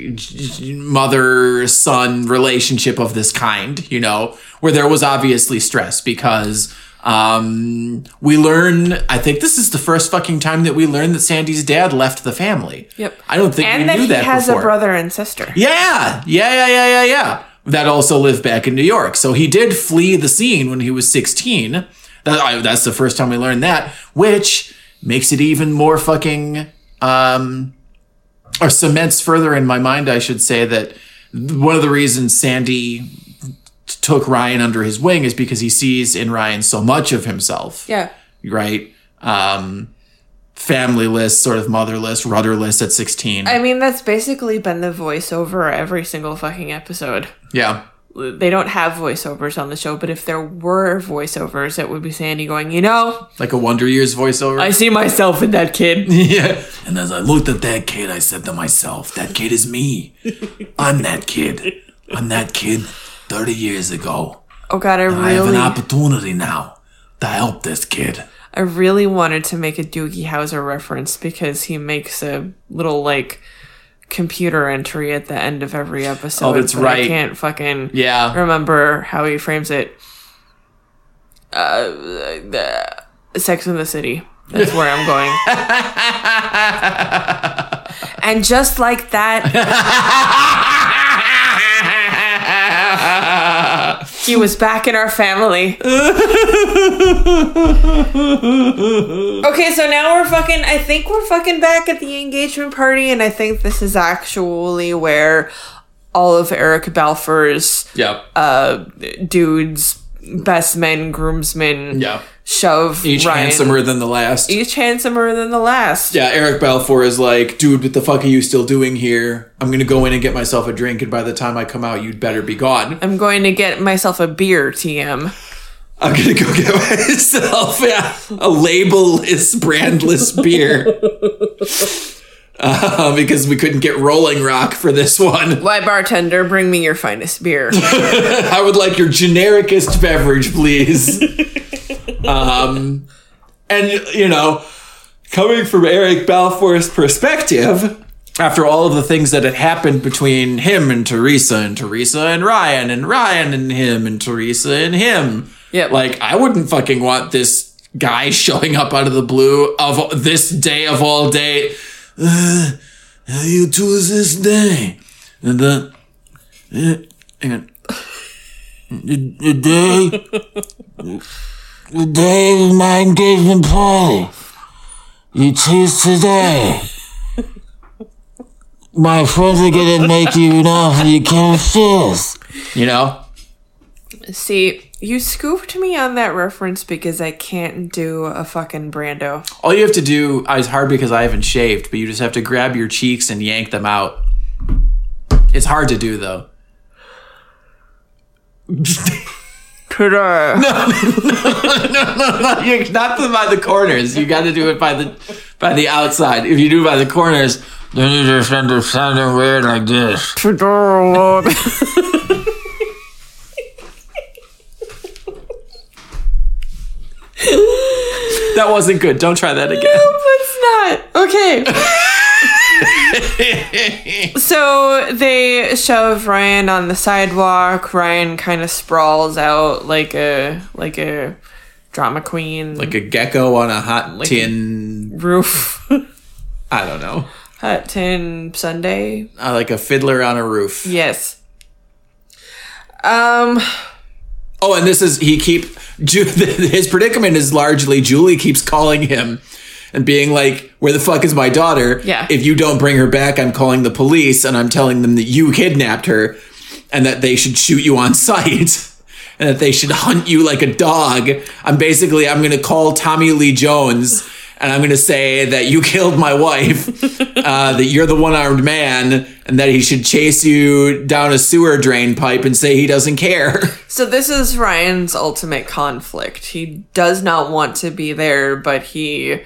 Speaker 2: mother son relationship of this kind, you know, where there was obviously stress because um we learn I think this is the first fucking time that we learn that Sandy's dad left the family.
Speaker 1: Yep.
Speaker 2: I don't think
Speaker 1: And
Speaker 2: we
Speaker 1: that
Speaker 2: knew
Speaker 1: he
Speaker 2: that he
Speaker 1: has
Speaker 2: before.
Speaker 1: a brother and sister.
Speaker 2: Yeah, yeah, yeah, yeah, yeah, yeah. That also lived back in New York. So he did flee the scene when he was 16. That, I, that's the first time we learned that, which makes it even more fucking, um, or cements further in my mind, I should say, that one of the reasons Sandy took Ryan under his wing is because he sees in Ryan so much of himself
Speaker 1: Yeah.
Speaker 2: right? Um, familyless, sort of motherless, rudderless at 16.
Speaker 1: I mean, that's basically been the voiceover every single fucking episode.
Speaker 2: yeah.
Speaker 1: They don't have voiceovers on the show, but if there were voiceovers, it would be Sandy going, you know,
Speaker 2: Like a Wonder Years voiceover.
Speaker 1: I see myself in that kid.
Speaker 2: yeah. And as I looked at that kid, I said to myself, that kid is me. I'm that kid. I'm that kid 30 years ago.
Speaker 1: Oh god, I really.
Speaker 2: I have an opportunity now to help this kid.
Speaker 1: I really wanted to make a Doogie Howser reference because he makes a little like computer entry at the end of every episode.
Speaker 2: Oh, that's right.
Speaker 1: I can't fucking
Speaker 2: Yeah.
Speaker 1: remember how he frames it. Uh, the Sex in the City. That's where I'm going. and just like that, He was back in our family. okay, so now we're fucking. I think we're fucking back at the engagement party, and I think this is actually where all of Eric Balfour's
Speaker 2: Yep.
Speaker 1: uh, dudes, best men, groomsmen,
Speaker 2: yeah.
Speaker 1: shove
Speaker 2: Each
Speaker 1: Ryan.
Speaker 2: handsomer than the last.
Speaker 1: Each handsomer than the last.
Speaker 2: Yeah, Eric Balfour is like, dude, what the fuck are you still doing here? I'm gonna go in and get myself a drink, and by the time I come out, you'd better be gone.
Speaker 1: I'm going to get myself a beer, TM.
Speaker 2: I'm gonna go get myself yeah, a labelless, brandless beer. Uh, because we couldn't get Rolling Rock for this one.
Speaker 1: Why, bartender, bring me your finest beer.
Speaker 2: I would like your genericest beverage, please. um, and you know, coming from Eric Balfour's perspective, after all of the things that had happened between him and Teresa, and Teresa and Ryan, and Ryan and him, and Teresa and him,
Speaker 1: Yep.
Speaker 2: like I wouldn't fucking want this guy showing up out of the blue of this day of all day. Uh, how you choose this day? And then, uh, and the, the day, the day of my engagement party. You choose today. My friends are gonna make you an offer you can't refuse. You know?
Speaker 1: See, you scooped me on that reference because I can't do a fucking Brando.
Speaker 2: All you have to do uh, is hard because I haven't shaved, but you just have to grab your cheeks and yank them out. It's hard to do though.
Speaker 1: Ta-da.
Speaker 2: You- not the- by the corners. You got to do it by the by the outside. If you do it by the corners, then you just end up sounding weird like this.
Speaker 1: Ta-da.
Speaker 2: That wasn't good. Don't try that again.
Speaker 1: No, it's not. Okay. so they shove Ryan on the sidewalk. Ryan kind of sprawls out like a like a drama queen
Speaker 2: Like a gecko on a hot tin.
Speaker 1: roof.
Speaker 2: I don't know.
Speaker 1: Hot tin Sunday.
Speaker 2: Uh, like a fiddler on a roof.
Speaker 1: Yes. Um
Speaker 2: Oh, and this is he keep his predicament is largely Julie keeps calling him and being like, "Where the fuck is my daughter?
Speaker 1: Yeah.
Speaker 2: If you don't bring her back, I'm calling the police and I'm telling them that you kidnapped her and that they should shoot you on sight." And that they should hunt you like a dog. I'm basically I'm gonna call Tommy Lee Jones and I'm gonna say that you killed my wife, uh, that you're the one-armed man, and that he should chase you down a sewer drain pipe and say he doesn't care.
Speaker 1: so this is Ryan's ultimate conflict. He does not want to be there, but he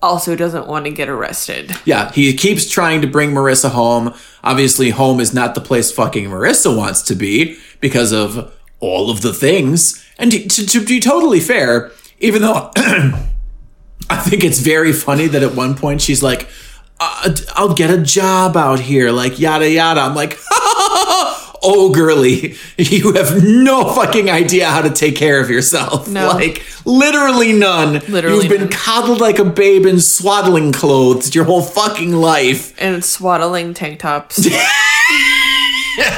Speaker 1: also doesn't want to get arrested.
Speaker 2: Yeah, he keeps trying to bring Marissa home. Obviously, home is not the place fucking Marissa wants to be because of all of the things. And to, to, to be totally fair, even though I think it's very funny that at one point she's like, uh, I'll get a job out here, like yada yada. I'm like, oh, girly, you have no fucking idea how to take care of yourself.
Speaker 1: No.
Speaker 2: Like, literally none.
Speaker 1: Literally
Speaker 2: You've been
Speaker 1: none.
Speaker 2: coddled like a babe in swaddling clothes your whole fucking life.
Speaker 1: And swaddling tank tops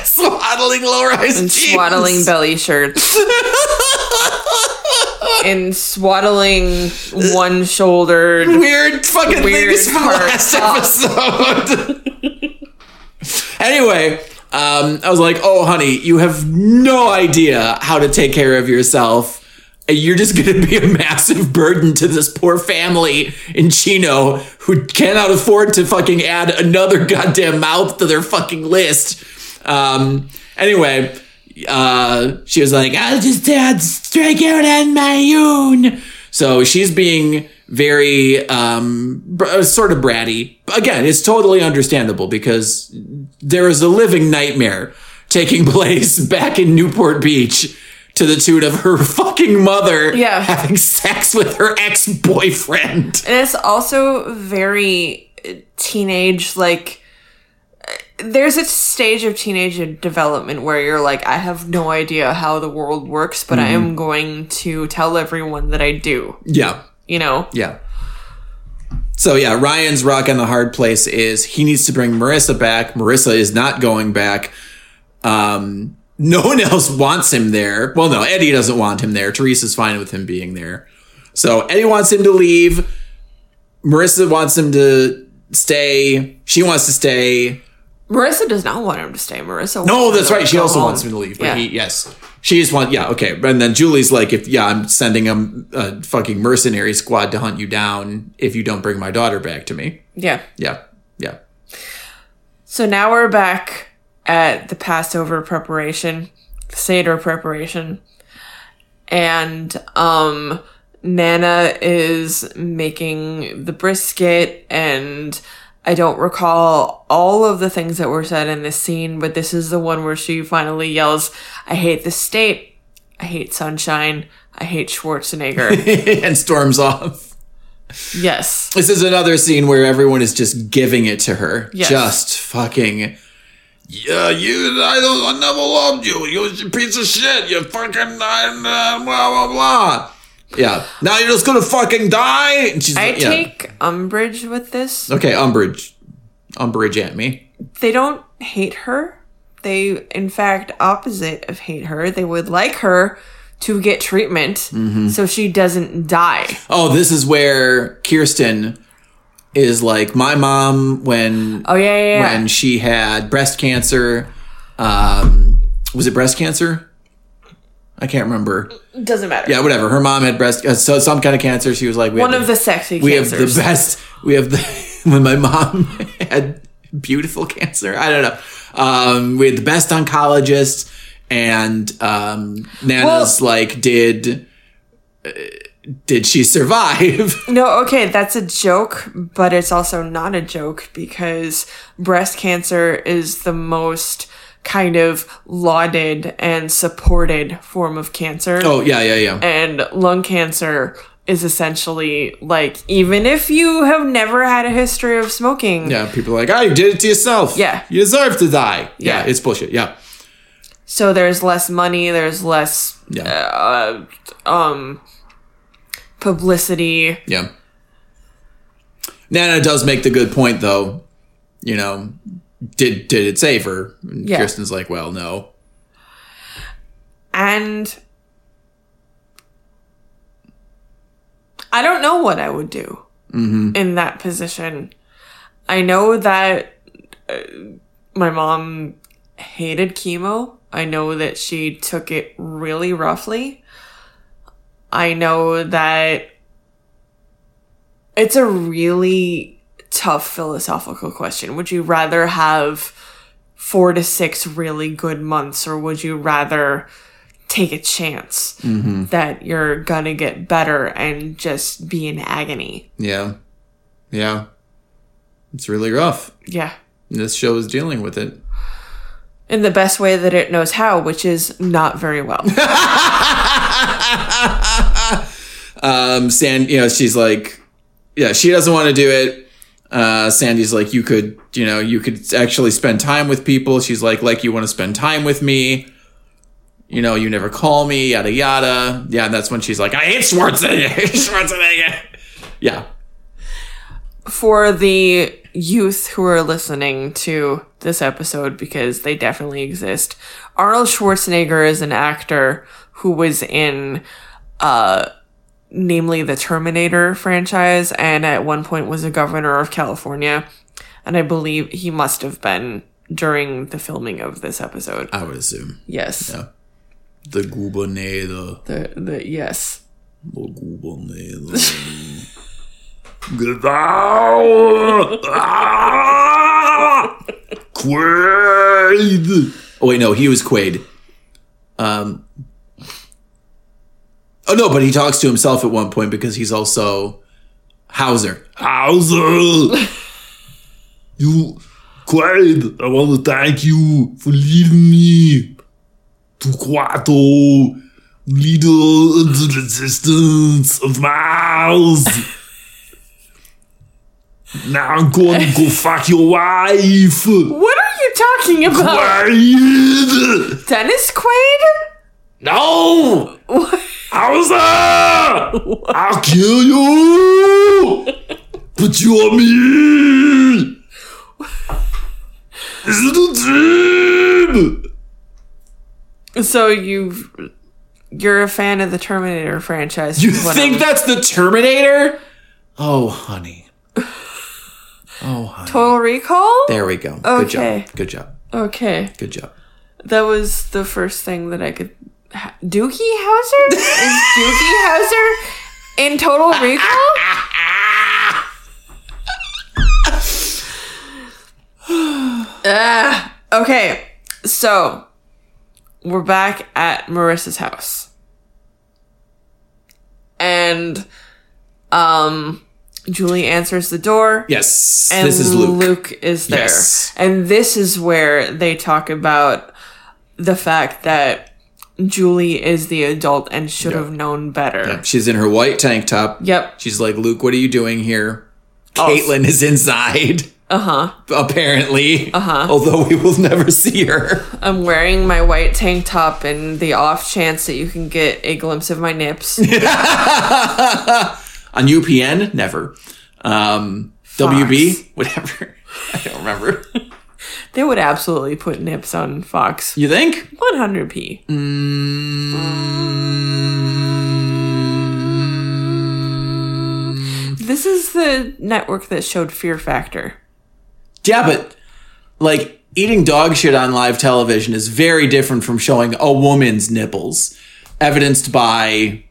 Speaker 2: swaddling low-rise
Speaker 1: and
Speaker 2: jeans.
Speaker 1: swaddling belly shirts and swaddling one shouldered
Speaker 2: weird fucking
Speaker 1: Weird
Speaker 2: things from last episode. anyway, um, I was like, "Oh, honey, you have no idea how to take care of yourself. You're just gonna be a massive burden to this poor family in Chino who cannot afford to fucking add another goddamn mouth to their fucking list." Um, anyway, uh, she was like, I'll just uh, strike out on my own. So she's being very, um, br- uh, sort of bratty. Again, it's totally understandable because there is a living nightmare taking place back in Newport Beach to the tune of her fucking mother
Speaker 1: Yeah.
Speaker 2: having sex with her ex-boyfriend.
Speaker 1: And it's also very teenage, like, there's a stage of teenage development where you're like, I have no idea how the world works, but I am going to tell everyone that I do,
Speaker 2: Yeah.
Speaker 1: you know?
Speaker 2: Yeah. So yeah, Ryan's rock on the hard place is he needs to bring Marissa back. Marissa is not going back. Um, no one else wants him there. Well, no, Eddie doesn't want him there. Teresa's fine with him being there. So Eddie wants him to leave. Marissa wants him to stay. She wants to stay.
Speaker 1: Marissa does not want him to stay. Marissa.
Speaker 2: No, that's right. She also
Speaker 1: home.
Speaker 2: wants him to leave. But
Speaker 1: Yeah.
Speaker 2: he, yes, she just wants. Yeah, okay. And then Julie's like, if yeah, I'm sending him a fucking mercenary squad to hunt you down if you don't bring my daughter back to me.
Speaker 1: Yeah.
Speaker 2: Yeah, yeah.
Speaker 1: So now we're back at the Passover preparation, Seder preparation. And um Nana is making the brisket and I don't recall all of the things that were said in this scene, but this is the one where she finally yells, I hate the state. I hate sunshine. I hate Schwarzenegger.
Speaker 2: and storms off.
Speaker 1: yes.
Speaker 2: This is another scene where everyone is just giving it to her.
Speaker 1: Yes.
Speaker 2: Just fucking. Yeah, you. I don't. I never loved you. You're a piece of shit. You fucking. Uh, blah blah blah. Yeah. Now you're just gonna fucking die. And she's.
Speaker 1: I
Speaker 2: yeah.
Speaker 1: take umbrage with this.
Speaker 2: Okay, umbrage. Umbrage at me.
Speaker 1: they don't hate her. They, in fact, opposite of hate her. They would like her to get treatment
Speaker 2: Mm-hmm.
Speaker 1: so she doesn't die.
Speaker 2: Oh, this is where Kirsten is like my mom when
Speaker 1: Oh yeah, yeah, yeah.
Speaker 2: when she had breast cancer. Um, was it breast cancer? I can't remember.
Speaker 1: Doesn't matter.
Speaker 2: Yeah, whatever. Her mom had breast, uh, so some kind of cancer. She was like, we
Speaker 1: One of the sexy
Speaker 2: we
Speaker 1: cancers.
Speaker 2: have the best. We have the when my mom had beautiful cancer. I don't know. Um, we had the best oncologist, and um, Nana's like, did uh, did she survive?
Speaker 1: No, okay, that's a joke, but it's also not a joke because breast cancer is the most kind of lauded and supported form of cancer.
Speaker 2: oh yeah, yeah, yeah.
Speaker 1: and lung cancer is essentially like even if you have never had a history of smoking
Speaker 2: Yeah, people are like, oh, you did it to yourself.
Speaker 1: Yeah.
Speaker 2: you deserve to die. Yeah,
Speaker 1: Yeah.
Speaker 2: it's bullshit. Yeah,
Speaker 1: so there's less money there's less
Speaker 2: yeah,
Speaker 1: uh, um publicity
Speaker 2: yeah. Nana does make the good point, though. You know, did did it save her? And
Speaker 1: Yeah.
Speaker 2: Kirsten's like, well, no.
Speaker 1: and i don't know what i would do in that position i know that uh, my mom hated chemo i know that she took it really roughly i know that it's a really tough philosophical question would you rather have four to six really good months, or would you rather take a chance that you're gonna get better and just be in agony?
Speaker 2: Yeah, yeah. It's really rough.
Speaker 1: Yeah.
Speaker 2: And This show is dealing with it.
Speaker 1: In the best way that it knows how, which is not very well.
Speaker 2: Um, Sand, you know, she's like, yeah, she doesn't want to do it. Uh, Sandy's like, you could, you know, you could actually spend time with people. She's like, like you want to spend time with me. You know, you never call me, yada yada. Yeah, and that's when she's like, I hate Schwarzenegger. Schwarzenegger. Yeah,
Speaker 1: For the youth who are listening to this episode, because they definitely exist, Arnold Schwarzenegger is an actor who was in uh namely the Terminator franchise, and at one point was a governor of California. And I believe he must have been during the filming of this episode.
Speaker 2: I would assume.
Speaker 1: Yes.
Speaker 2: Yeah. The Gubernator.
Speaker 1: The the yes.
Speaker 2: The Gubernator. Get out! Ah! Quaid! Oh, wait, no, he was Quaid. Um. Oh, no, but he talks to himself at one point because he's also Hauser. Hauser! you, Quaid, I want to thank you for leading me to Kuato, leader of the resistance of Mars. now I'm going to go fuck your wife.
Speaker 1: What are you talking about?
Speaker 2: Quaid!
Speaker 1: Dennis Quaid?
Speaker 2: No!
Speaker 1: What?
Speaker 2: Hauser! I'll kill you! Put you on me! Is it a dream?
Speaker 1: So you've you're a fan of the Terminator franchise.
Speaker 2: You think
Speaker 1: I'm-
Speaker 2: that's the Terminator? Oh, honey. Oh, honey.
Speaker 1: Total Recall?
Speaker 2: There we go. Good
Speaker 1: Okay.
Speaker 2: job. Good job.
Speaker 1: Okay,
Speaker 2: Good job.
Speaker 1: that was the first thing that I could. Doogie Howser is Doogie Howser in Total Recall? ah, okay, so we're back at Marissa's house, and um, Julie answers the door.
Speaker 2: Yes.
Speaker 1: and
Speaker 2: this is Luke.
Speaker 1: is there.
Speaker 2: Yes.
Speaker 1: And this is where they talk about the fact that Julie is the adult and should have known better.
Speaker 2: She's in her white tank top.
Speaker 1: Yep.
Speaker 2: She's like, Luke, what are you doing here?
Speaker 1: Oh.
Speaker 2: Kaitlin is inside.
Speaker 1: Uh huh.
Speaker 2: Apparently. Uh-huh. Although we will never see her.
Speaker 1: I'm wearing my white tank top in the off chance that you can get a glimpse of my nips.
Speaker 2: On UPN, never. Um, WB, whatever. I don't remember.
Speaker 1: They would absolutely put nips on Fox.
Speaker 2: You think?
Speaker 1: 100p. Mm. This is the network that showed Fear Factor.
Speaker 2: Yeah, but like eating dog shit on live television is very different from showing a woman's nipples, evidenced by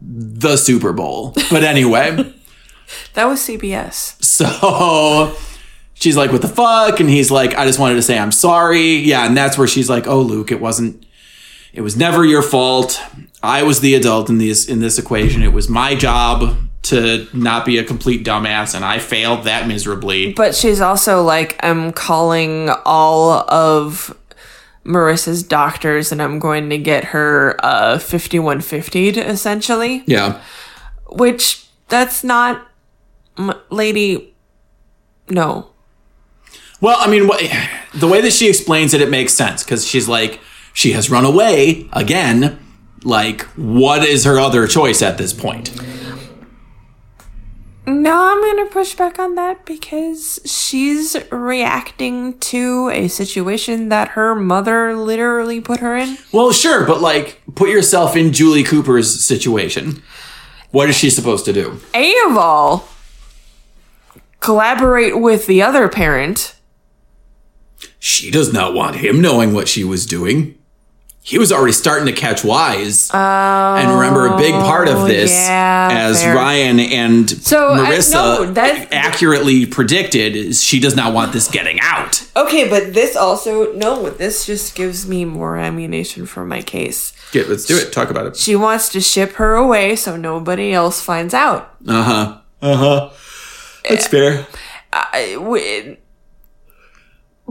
Speaker 2: the Super Bowl. But anyway,
Speaker 1: That was CBS.
Speaker 2: so she's like, "What the fuck?" And he's like, "I just wanted to say I'm sorry." Yeah, and that's where she's like, "Oh, Luke, it wasn't. It was never your fault. I was the adult in this in this equation. It was my job." To not be a complete dumbass, and I failed that miserably.
Speaker 1: But she's also like, I'm calling all of Marissa's doctors and I'm going to get her uh 5150'd essentially.
Speaker 2: Yeah,
Speaker 1: Which that's not m- lady no.
Speaker 2: Well, I mean, what, the way that she explains it, it makes sense because she's like, she has run away again. Like, what is her other choice at this point?
Speaker 1: No, I'm going to push back on that because she's reacting to a situation that her mother literally put her in.
Speaker 2: Well, sure, but like, put yourself in Julie Cooper's situation. What is she supposed to do?
Speaker 1: A of all, collaborate with the other parent.
Speaker 2: She does not want him knowing what she was doing. He was already starting to catch wise. and remember, a big part of this,
Speaker 1: yeah,
Speaker 2: as
Speaker 1: fair.
Speaker 2: Ryan and
Speaker 1: So, I-
Speaker 2: Marissa
Speaker 1: no, that-
Speaker 2: accurately predicted, is she does not want this getting out.
Speaker 1: Okay, but this also no, this just gives me more ammunition for my case.
Speaker 2: Get, let's do it. Talk about it.
Speaker 1: She wants to ship her away so nobody else finds out.
Speaker 2: Uh huh. Uh huh. That's fair.
Speaker 1: I, I, w-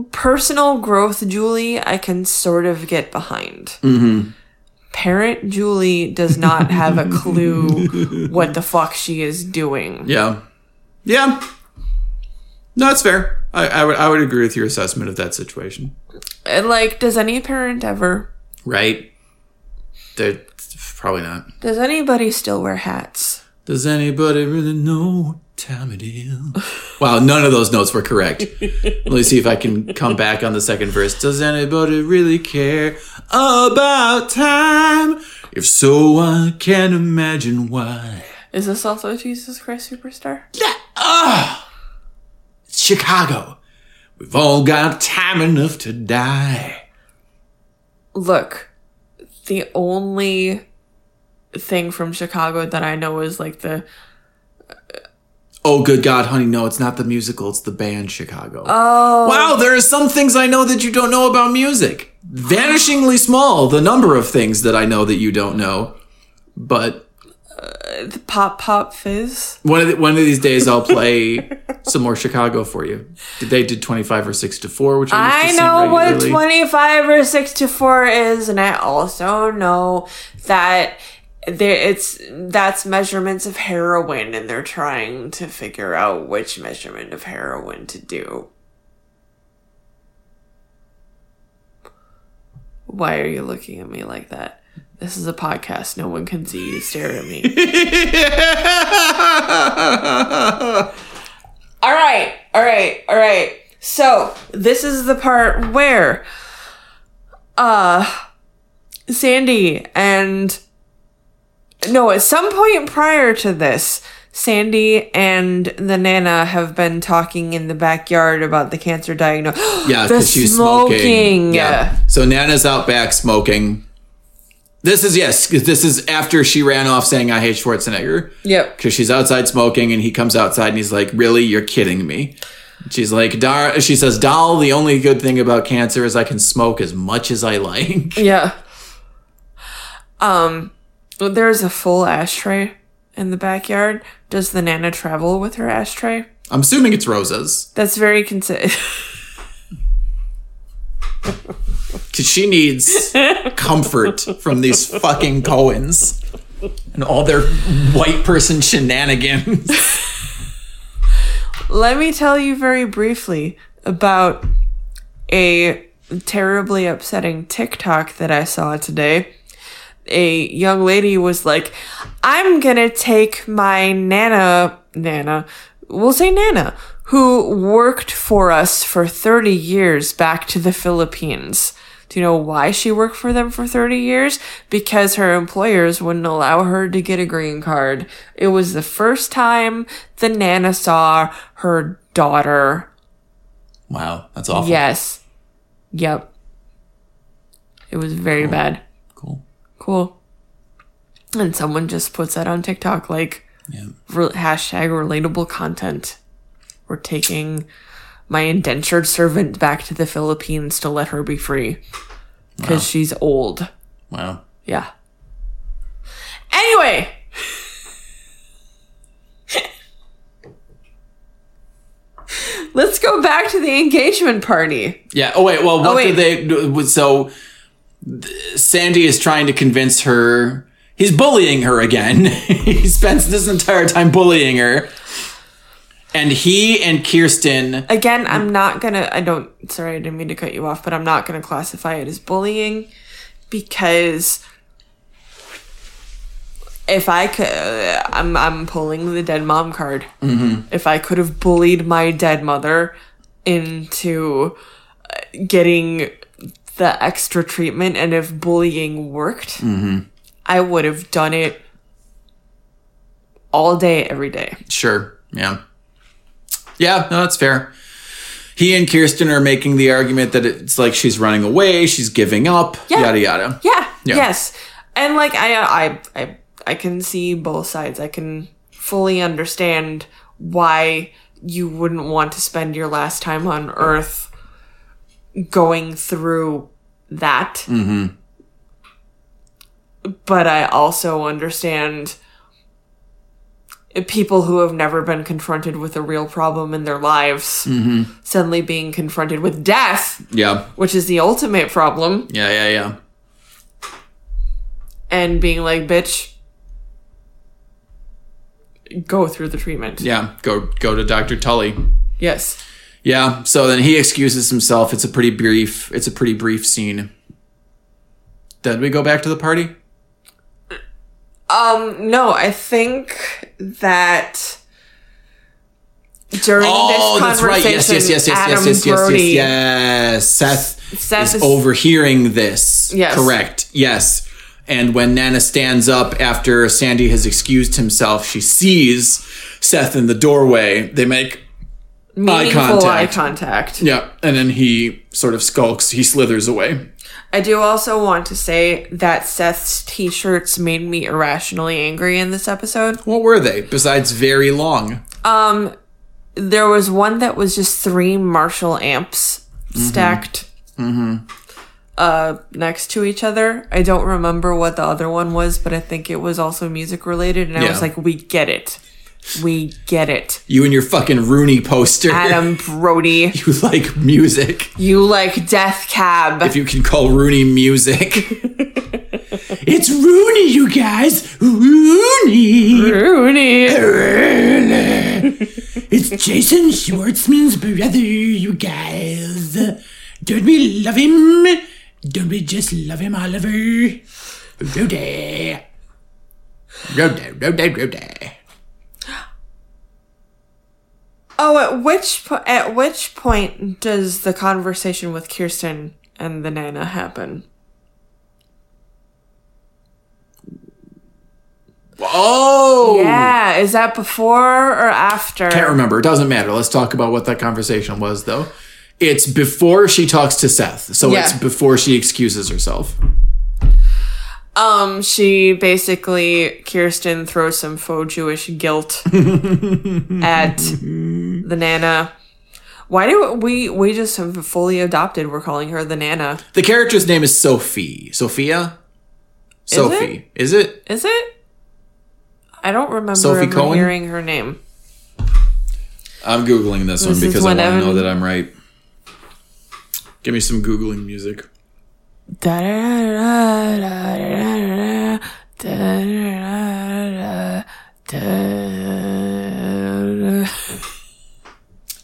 Speaker 1: personal growth, Julie, I can sort of get behind.
Speaker 2: Mm-hmm.
Speaker 1: Parent Julie does not have a clue what the fuck she is doing.
Speaker 2: Yeah. Yeah. No, that's fair. I, I would I would agree with your assessment of that situation.
Speaker 1: And like, does any parent ever?
Speaker 2: Right? They're probably not.
Speaker 1: Does anybody still wear hats?
Speaker 2: Does anybody really know what time it is? wow, none of those notes were correct. Let me see if I can come back on the second verse. Does anybody really care about time? If so, I can't imagine why.
Speaker 1: Is this also Jesus Christ Superstar?
Speaker 2: Yeah. Ah. It's Chicago. We've all got time enough to die.
Speaker 1: Look, the only thing from Chicago that I know is like the
Speaker 2: Oh, good God, honey, no, it's not the musical, it's the band Chicago. Oh. Wow, there are some things I know that you don't know about music. Vanishingly small, the number of things that I know that you don't know. But uh,
Speaker 1: the pop pop fizz.
Speaker 2: one of the, one of these days, I'll play some more Chicago for you. They did twenty five or six to four, which I,
Speaker 1: I know what 25 or 6 to 4 is, and I also know that there it's that's measurements of heroin, and they're trying to figure out which measurement of heroin to do. Why are you looking at me like that? This is a podcast. No one can see you stare at me. All right, all right, all right. So this is the part where, uh, Sandy and no, at some point prior to this, Sandy and the Nana have been talking in the backyard about the cancer diagnosis.
Speaker 2: Yeah, because she's smoking. Yeah. So Nana's out back smoking. This is yes. this is after she ran off saying I hate Schwarzenegger.
Speaker 1: Yep.
Speaker 2: Because she's outside smoking, and he comes outside and he's like, "Really, you're kidding me." She's like, Dar. She says, "Doll, the only good thing about cancer is I can smoke as much as I like."
Speaker 1: Yeah. Um, there's a full ashtray in the backyard. Does the Nana travel with her ashtray?
Speaker 2: I'm assuming it's Rosa's
Speaker 1: That's very considerate.
Speaker 2: because she needs comfort from these fucking Cohens and all their white person shenanigans.
Speaker 1: Let me tell you very briefly about a terribly upsetting TikTok that I saw today. A young lady was like, I'm gonna take my Nana, Nana, we'll say Nana, who worked for us for 30 years back to the Philippines. Do you know why she worked for them for 30 years? Because her employers wouldn't allow her to get a green card. It was the first time the Nana saw her daughter.
Speaker 2: Wow, that's awful.
Speaker 1: Yes. Yep. It was very oh. bad.
Speaker 2: Cool.
Speaker 1: And someone just puts that on TikTok like
Speaker 2: Yeah.
Speaker 1: re- hashtag relatable content. We're taking my indentured servant back to the Philippines to let her be free because she's old.
Speaker 2: Wow.
Speaker 1: Yeah. Anyway. Let's go back to the engagement party.
Speaker 2: Yeah. Oh wait. Well, oh, what
Speaker 1: wait.
Speaker 2: did they? do? So Sandy is trying to convince her. He's bullying her again. he spends this entire time bullying her. And he and Kirsten.
Speaker 1: Again, I'm not gonna. I don't. Sorry, I didn't mean to cut you off, but I'm not gonna classify it as bullying because if I could, I'm I'm pulling the dead mom card. Mm-hmm. If I could have bullied my dead mother into uh, getting the extra treatment, and if bullying worked, mm-hmm. I would have done it all day, every day.
Speaker 2: Sure. Yeah. Yeah. No, that's fair. He and Kirsten are making the argument that it's like she's running away, she's giving up,
Speaker 1: Yeah.
Speaker 2: yada yada.
Speaker 1: Yeah,
Speaker 2: Yeah.
Speaker 1: Yes. And like I I I I can see both sides. I can fully understand why you wouldn't want to spend your last time on earth going through that. Mm-hmm. But I also understand people who have never been confronted with a real problem in their lives suddenly being confronted with death,
Speaker 2: Yeah.
Speaker 1: which is the ultimate problem
Speaker 2: Yeah. Yeah. Yeah.
Speaker 1: and being like, bitch, go through the treatment.
Speaker 2: Yeah. Go go to Dr. Tully.
Speaker 1: Yes.
Speaker 2: Yeah. So then he excuses himself. It's a pretty brief. It's a pretty brief scene. Then we go back to the party.
Speaker 1: Um, no, I think that during
Speaker 2: Oh,
Speaker 1: this
Speaker 2: that's right.
Speaker 1: conversation,
Speaker 2: Yes, yes, yes, yes,
Speaker 1: Adam
Speaker 2: yes, yes, yes,
Speaker 1: Brody,
Speaker 2: yes, yes. Seth,
Speaker 1: Seth
Speaker 2: is,
Speaker 1: is-
Speaker 2: overhearing this.
Speaker 1: Yes.
Speaker 2: Correct. Yes. And when Nana stands up after Sandy has excused himself, she sees Seth in the doorway. They make
Speaker 1: meaningful
Speaker 2: contact.
Speaker 1: eye contact.
Speaker 2: yeah, and then he sort of skulks. He slithers away.
Speaker 1: I do also want to say that Seth's t-shirts made me irrationally angry in this episode.
Speaker 2: What were they besides very long?
Speaker 1: Um, there was one that was just three Marshall amps stacked.
Speaker 2: Mm-hmm.
Speaker 1: stacked uh next to each other. I don't remember what the other one was, but I think it was also music related and I was like, we get it. We get it.
Speaker 2: You and your fucking Rooney poster.
Speaker 1: Adam Brody,
Speaker 2: you like music.
Speaker 1: you like Death Cab.
Speaker 2: if you can call Rooney music. it's Rooney, you guys. Rooney.
Speaker 1: Rooney.
Speaker 2: It's Jason Schwartzman's brother, you guys. Don't we love him? Don't we just love him, Oliver? Rudy. Rudy, Rudy, Rudy.
Speaker 1: Oh, at which po- at which point does the conversation with Kirsten and the Nana happen?
Speaker 2: Oh,
Speaker 1: yeah. Is that before or after?
Speaker 2: Can't remember. It doesn't matter. Let's talk about what that conversation was, though. It's before she talks to Seth, so
Speaker 1: yeah.
Speaker 2: it's before she excuses herself.
Speaker 1: Um, she basically Kirsten throws some faux Jewish guilt at the Nana. Why do we we just have fully adopted? We're calling her the Nana.
Speaker 2: The character's name is Sophie. Sophia. Sophie. Is it?
Speaker 1: Is it? I don't remember
Speaker 2: Sophie Cohen?
Speaker 1: hearing her name.
Speaker 2: I'm googling this, one
Speaker 1: This is
Speaker 2: because I want to know that I'm right. Give me some googling music.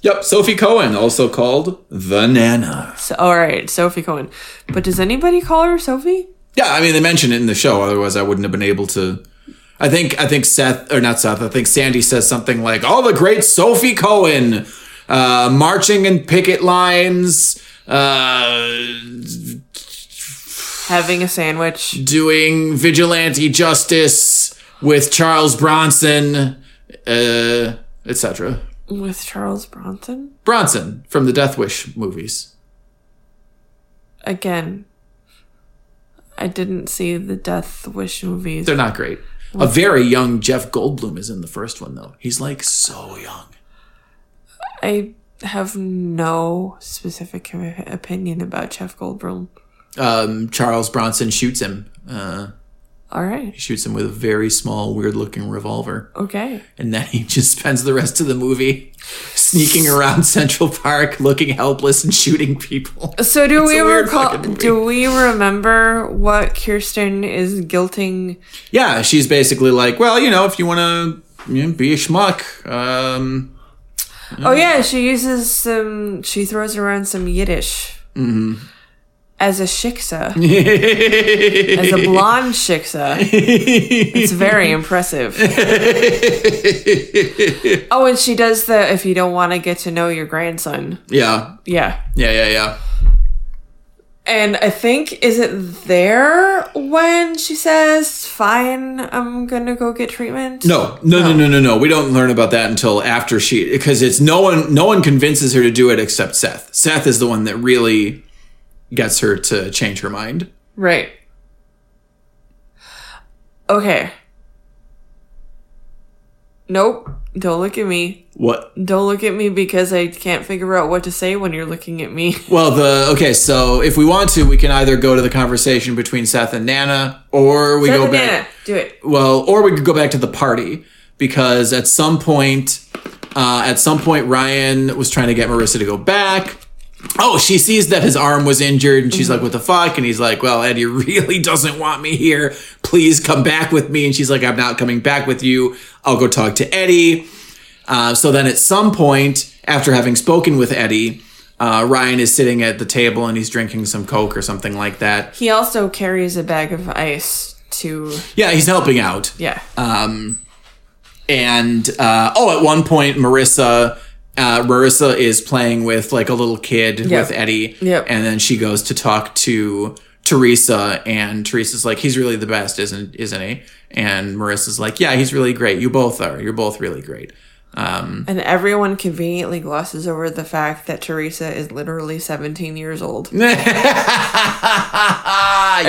Speaker 2: Yep, Sophie Cohen, also called the Nana.
Speaker 1: So, all right, Sophie Cohen. But does anybody call her Sophie?
Speaker 2: Yeah, I mean they mention it in the show. Otherwise, I wouldn't have been able to. I think I think Seth or not Seth. I think Sandy says something like, "All the great Sophie Cohen, uh, marching in picket lines, uh,
Speaker 1: Having a sandwich.
Speaker 2: doing vigilante justice with Charles Bronson, uh, etc."
Speaker 1: With Charles Bronson?
Speaker 2: Bronson from the Death Wish movies.
Speaker 1: Again, I didn't see the Death Wish movies.
Speaker 2: They're not great. A very young Jeff Goldblum is in the first one though. He's like so young.
Speaker 1: I have no specific opinion about Jeff Goldblum.
Speaker 2: Um, Charles Bronson shoots him. Uh,
Speaker 1: All right.
Speaker 2: he shoots him with a very small, weird-looking revolver,
Speaker 1: Okay.
Speaker 2: and then he just spends the rest of the movie sneaking around Central Park, looking helpless and shooting people.
Speaker 1: So do we recall? Do we remember what Kirsten is guilting?
Speaker 2: Yeah, she's basically like, well, you know, if you want to you know, be a schmuck, um,
Speaker 1: Oh yeah, she uses some. She throws around some Yiddish as a shiksa, as a blonde shiksa. It's very impressive. oh, and she does the if you don't want to get to know your grandson.
Speaker 2: yeah,
Speaker 1: Yeah.
Speaker 2: yeah, yeah, yeah.
Speaker 1: And I think is it there when she says, "Fine, I'm gonna go get treatment."
Speaker 2: No, no, no, no, no, no. We don't learn about that until after she, because it's no one, no one convinces her to do it except Seth. Seth is the one that really gets her to change her mind.
Speaker 1: Right. Okay. Nope. Don't look at me.
Speaker 2: What?
Speaker 1: Don't look at me because I can't figure out what to say when you're looking at me.
Speaker 2: Well, the okay. So if we want to, we can either go to the conversation between Seth and Nana, or we go back.
Speaker 1: Banana, do it.
Speaker 2: Well, or we could go back to the party because at some point, uh, at some point, Ryan was trying to get Marissa to go back. Oh, she sees that his arm was injured and she's like, what the fuck? And he's like, well, Eddie really doesn't want me here. Please come back with me. And she's like, I'm not coming back with you. I'll go talk to Eddie. Uh, so then at some point, after having spoken with Eddie, uh, Ryan is sitting at the table and he's drinking some Coke or something like that.
Speaker 1: He also carries a bag of ice to.
Speaker 2: Yeah, he's helping out.
Speaker 1: Yeah.
Speaker 2: Um, and uh, oh, at one point, Marissa. Uh, Marissa is playing with like a little kid
Speaker 1: Yep.
Speaker 2: with Eddie,
Speaker 1: Yep.
Speaker 2: and then she goes to talk to Teresa, and Teresa's like, "He's really the best, isn't isn't he?" And Marissa's like, "Yeah, he's really great. You both are. You're both really great." Um,
Speaker 1: and everyone conveniently glosses over the fact that Teresa is literally 17 years old. Everyone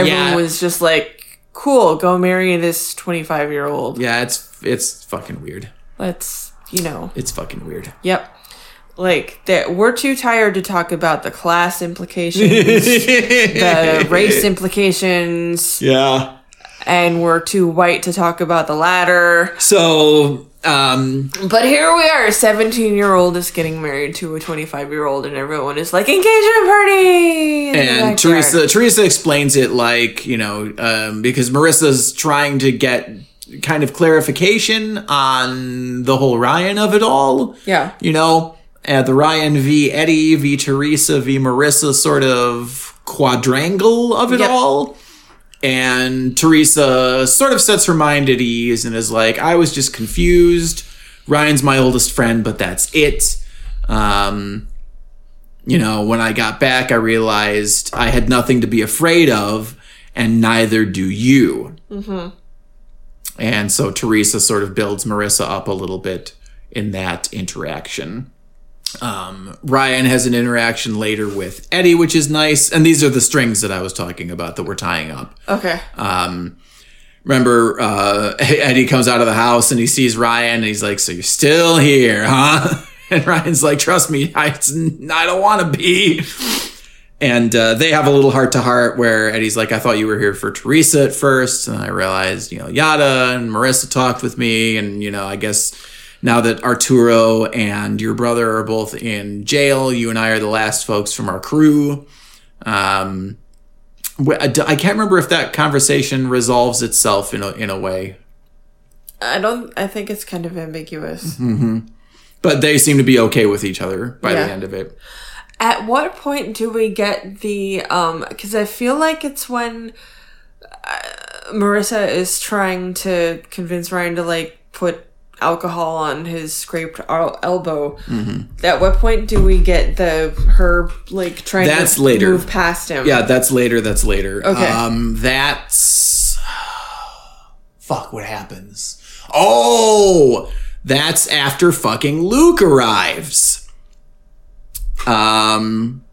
Speaker 2: yeah,
Speaker 1: was just like, cool, go marry this 25 year old.
Speaker 2: yeah, it's it's fucking weird.
Speaker 1: Let's, you know.
Speaker 2: It's fucking weird.
Speaker 1: Yep. Like that we're too tired to talk about the class implications, the race implications,
Speaker 2: Yeah.
Speaker 1: and we're too white to talk about the latter.
Speaker 2: So, um,
Speaker 1: But here we are, a 17 year old is getting married to a 25 year old, and everyone is like, engagement party!
Speaker 2: and. Teresa Teresa explains it like you know um, because Marissa's trying to get kind of clarification on the whole Ryan of it all.
Speaker 1: Yeah.
Speaker 2: you know, uh, the Ryan v Eddie v Teresa v Marissa sort of quadrangle of it
Speaker 1: Yep.
Speaker 2: all. And Teresa sort of sets her mind at ease and is like, I was just confused. Ryan's my oldest friend, but that's it. Um, you know, when I got back, I realized I had nothing to be afraid of, and neither do you. And so Teresa sort of builds Marissa up a little bit in that interaction. Um, Ryan has an interaction later with Eddie, which is nice. And these are the strings that I was talking about that we're tying up.
Speaker 1: Okay.
Speaker 2: Um, remember, uh, Eddie comes out of the house and he sees Ryan and he's like, So you're still here, huh? And Ryan's like, Trust me, I, I don't want to be. And uh, they have a little heart to heart where Eddie's like, I thought you were here for Teresa at first. And I realized, you know, Yada and Marissa talked with me. And, you know, I guess now that Arturo and your brother are both in jail, you and I are the last folks from our crew. Um, I can't remember if that conversation resolves itself in a, in a way.
Speaker 1: I don't, I think it's kind of ambiguous.
Speaker 2: Mm-hmm. But they seem to be okay with each other by yeah. the end of it.
Speaker 1: At what point do we get the um cuz I feel like it's when uh, Marissa is trying to convince Ryan to like put alcohol on his scraped elbow. Mm-hmm. At what point do we get the her like trying
Speaker 2: that's
Speaker 1: to
Speaker 2: later.
Speaker 1: move past him?
Speaker 2: Yeah, that's later. That's later.
Speaker 1: Okay.
Speaker 2: Um, that's fuck. What happens? Oh, that's after fucking Luke arrives. Um,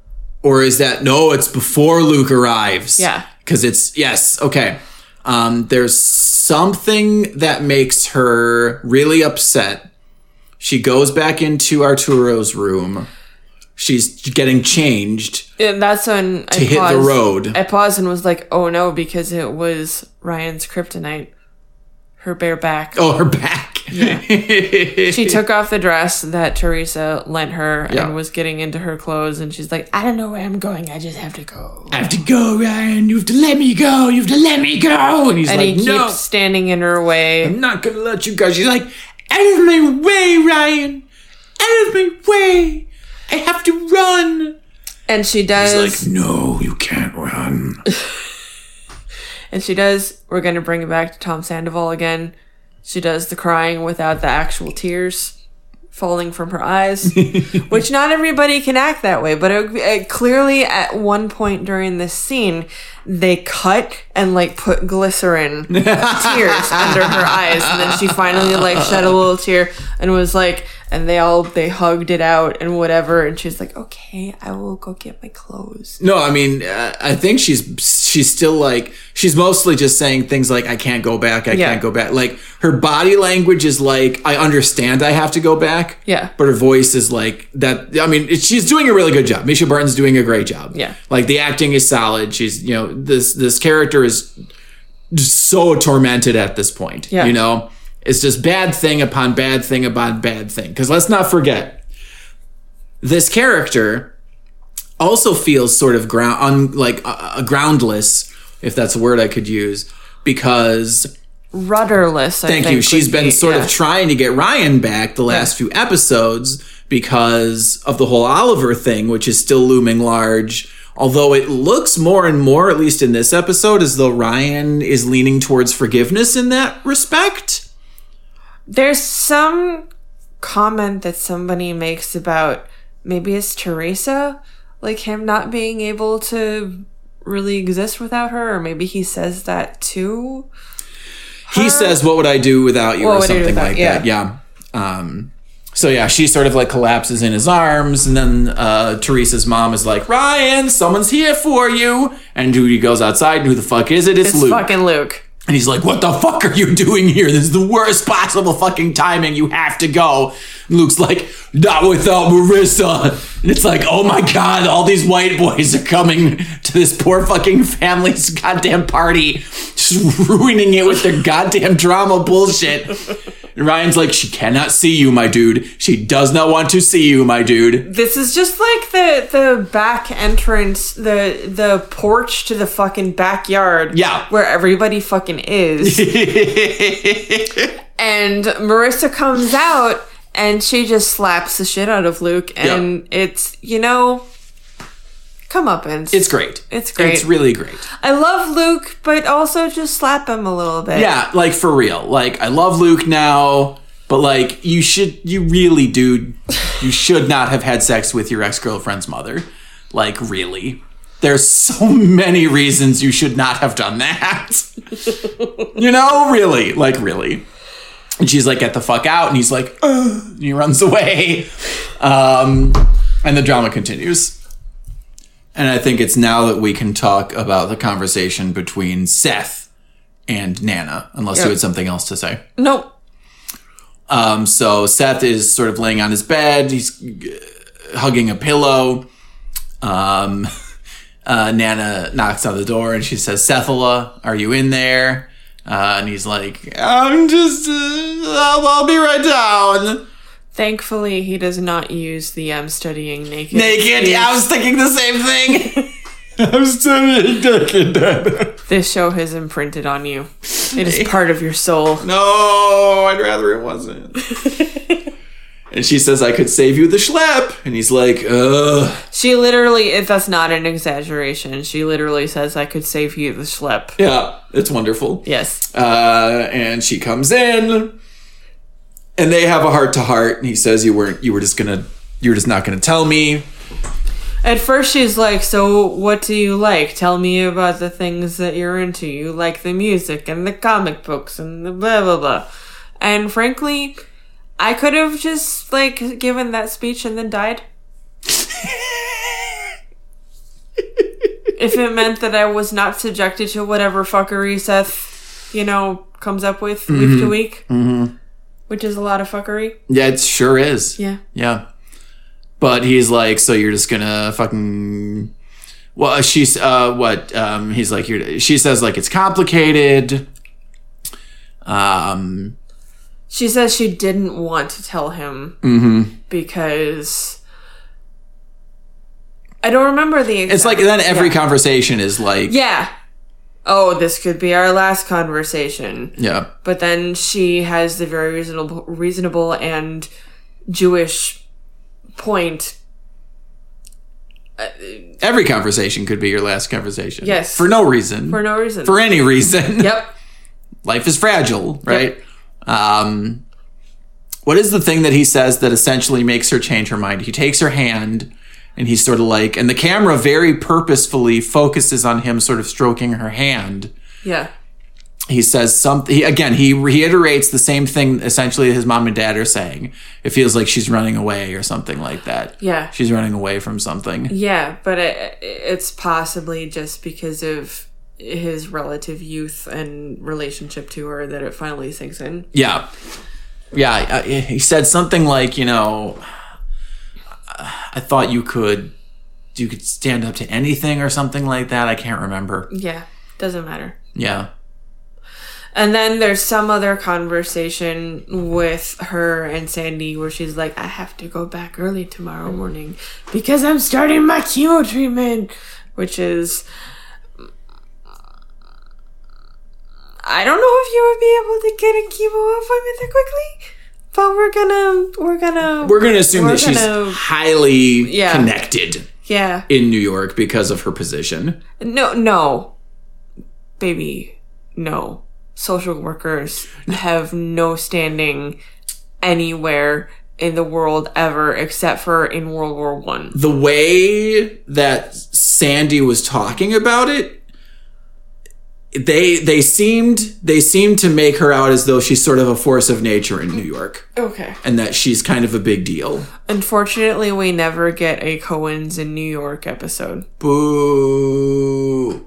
Speaker 2: or is that no? It's before Luke arrives.
Speaker 1: Yeah,
Speaker 2: because it's yes. Okay. Um, there's something that makes her really upset. She goes back into Arturo's room. She's getting changed.
Speaker 1: And that's when
Speaker 2: to I hit paused. the road.
Speaker 1: I paused and was like, "Oh no!" Because it was Ryan's kryptonite her bare back.
Speaker 2: Oh, her back. Yeah.
Speaker 1: she took off the dress that Teresa lent her yeah. and was getting into her clothes, and she's like, I don't know where I'm going. I just have to go.
Speaker 2: I have to go, Ryan. You have to let me go. You have to let me go. And he's
Speaker 1: and
Speaker 2: like,
Speaker 1: he
Speaker 2: No.
Speaker 1: keeps standing in her way.
Speaker 2: I'm not going to let you go. She's like, Out of my way, Ryan. Out of my way. I have to run.
Speaker 1: And she does.
Speaker 2: He's like, No, you can't run.
Speaker 1: And she does. We're going to bring it back to Tom Sandoval again. She does the crying without the actual tears falling from her eyes, which not everybody can act that way. But it, it, clearly, at one point during this scene, they cut and like put glycerin tears under her eyes, and then she finally like shed a little tear and was like, and they all they hugged it out and whatever. And she's like okay i will go get my clothes.
Speaker 2: No i mean uh, i think she's she's still like she's mostly just saying things like i can't go back i yeah. can't go back. Like her body language is like i understand i have to go back.
Speaker 1: Yeah.
Speaker 2: But her voice is like that i mean she's doing a really good job. Mischa barton's doing a great job.
Speaker 1: Yeah.
Speaker 2: Like the acting is solid. She's you know this this character is so tormented at this point yeah. you know it's just bad thing upon bad thing upon bad thing. Because let's not forget, this character also feels sort of ground, un, like uh, groundless, if that's a word I could use, because
Speaker 1: rudderless.
Speaker 2: I thank you. She's been be, sort yeah. of trying to get Ryan back the last yeah. few episodes because of the whole Oliver thing, which is still looming large. Although it looks more and more, at least in this episode, as though Ryan is leaning towards forgiveness in that respect.
Speaker 1: There's some comment that somebody makes about maybe it's Teresa, like him not being able to really exist without her, or maybe he says that too.
Speaker 2: He says, "What would I do without you?" What or something like yeah. that. Yeah. Um, so yeah, she sort of like collapses in his arms, and then uh, Teresa's mom is like, "Ryan, someone's here for you." And Judy goes outside, and who the fuck is it? It's,
Speaker 1: it's
Speaker 2: Luke.
Speaker 1: fucking Luke.
Speaker 2: And he's like, What the fuck are you doing here? This is the worst possible fucking timing. You have to go. And Luke's like, Not without Marissa. And it's like, Oh my God, all these white boys are coming to this poor fucking family's goddamn party, just ruining it with their goddamn drama bullshit. And Ryan's like, She cannot see you, my dude. She does not want to see you, my dude.
Speaker 1: This is just like the the back entrance, the the porch to the fucking backyard.
Speaker 2: Yeah.
Speaker 1: Where everybody fucking is. and Marissa comes out and she just slaps the shit out of Luke. And yep. it's, you know, come up and
Speaker 2: it's great.
Speaker 1: It's great.
Speaker 2: It's really great.
Speaker 1: I love Luke, but also just slap him a little bit.
Speaker 2: Yeah, like for real. Like I love Luke now, but like you should, you really do, you should not have had sex with your ex girlfriend's mother. Like really there's so many reasons you should not have done that. you know, really, like really. And she's like, get the fuck out. And he's like, Ugh, and he runs away. Um, and the drama continues. And I think it's now that we can talk about the conversation between Seth and Nana, unless you had something else to say.
Speaker 1: Nope.
Speaker 2: Um, so Seth is sort of laying on his bed. He's uh, hugging a pillow. Um, uh, Nana knocks on the door and she says, Sethala, are you in there? Uh, and he's like, I'm just, uh, I'll, I'll be right down.
Speaker 1: Thankfully, he does not use the I'm studying naked.
Speaker 2: Naked. Yeah, I was thinking the same thing. I'm studying naked. Nana.
Speaker 1: This show has imprinted on you. It is part of your soul.
Speaker 2: No, I'd rather it wasn't. and she says, I could save you the schlep. And he's like, ugh.
Speaker 1: She literally, if that's not an exaggeration, she literally says, I could save you the schlep.
Speaker 2: Yeah, it's wonderful.
Speaker 1: Yes.
Speaker 2: Uh, and she comes in, and they have a heart to heart. And he says, "You weren't. You were just gonna. You were just not gonna tell me."
Speaker 1: At first, she's like, So, what do you like? Tell me about the things that you're into. You like the music and the comic books and the blah, blah, blah. And frankly, I could have just, like, given that speech and then died. if it meant that I was not subjected to whatever fuckery Seth, you know, comes up with week to week. Mm-hmm. Which is a lot of fuckery.
Speaker 2: Yeah, it sure is.
Speaker 1: Yeah.
Speaker 2: Yeah. But he's like, so you're just gonna fucking. Well, she's uh, what? Um, he's like, you're. She says like it's complicated. Um,
Speaker 1: She says she didn't want to tell him because I don't remember the. Exact,
Speaker 2: it's like then every
Speaker 1: yeah.
Speaker 2: conversation is like,
Speaker 1: yeah. Oh, this could be our last conversation.
Speaker 2: yeah,
Speaker 1: But then she has the very reasonable, reasonable and Jewish point.
Speaker 2: every conversation could be your last conversation.
Speaker 1: Yes.
Speaker 2: for no reason,
Speaker 1: For no reason.
Speaker 2: for any reason.
Speaker 1: yep.
Speaker 2: life is fragile, right? Um, what is the thing that he says that essentially makes her change her mind? He takes her hand and he's sort of like, and the camera very purposefully focuses on him sort of stroking her hand.
Speaker 1: Yeah.
Speaker 2: He says something, he, again, he reiterates the same thing essentially his mom and dad are saying. It feels like she's running away or something like that.
Speaker 1: Yeah.
Speaker 2: She's running away from something.
Speaker 1: Yeah, but it, it's possibly just because of his relative youth and relationship to her that it finally sinks in.
Speaker 2: Yeah. Yeah. He said something like, you know, I thought you could, you could stand up to anything or something like that. I can't remember.
Speaker 1: Yeah, doesn't matter.
Speaker 2: Yeah.
Speaker 1: And then there's some other conversation with her and Sandy where she's like, I have to go back early tomorrow morning because I'm starting my chemo treatment, which is. I don't know if you would be able to get a chemo appointment that quickly, but we're gonna, we're gonna,
Speaker 2: We're to assume
Speaker 1: We're
Speaker 2: that she's
Speaker 1: gonna-
Speaker 2: highly
Speaker 1: Yeah.
Speaker 2: connected
Speaker 1: yeah.
Speaker 2: in New York because of her position.
Speaker 1: No, no. Baby, no. Social workers have no standing anywhere in the world ever except for in World War One.
Speaker 2: The way that Sandy was talking about it, they they seemed they seemed to make her out as though she's sort of a force of nature in New York
Speaker 1: Okay.
Speaker 2: and that she's kind of a big deal.
Speaker 1: Unfortunately, we never get a Cohen's in New York episode.
Speaker 2: Boo.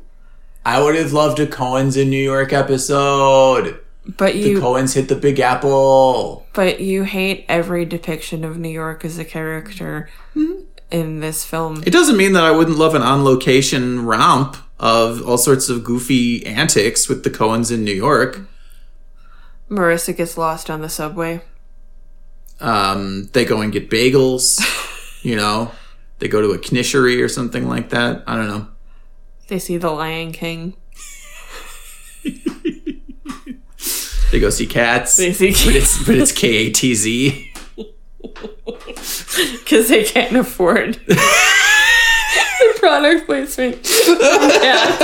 Speaker 2: I would have loved a Cohen's in New York episode.
Speaker 1: But you The
Speaker 2: Cohen's hit the Big Apple.
Speaker 1: but you hate every depiction of New York as a character hmm? in this film.
Speaker 2: It doesn't mean that I wouldn't love an on location romp of all sorts of goofy antics with the Cohens in New York.
Speaker 1: Marissa gets lost on the subway.
Speaker 2: Um, they go and get bagels, you know, they go to a knishery or something like that. I don't know.
Speaker 1: They see the Lion King.
Speaker 2: They go see cats.
Speaker 1: They see
Speaker 2: but it's but it's K A T Z.
Speaker 1: because they can't afford product placement. yeah.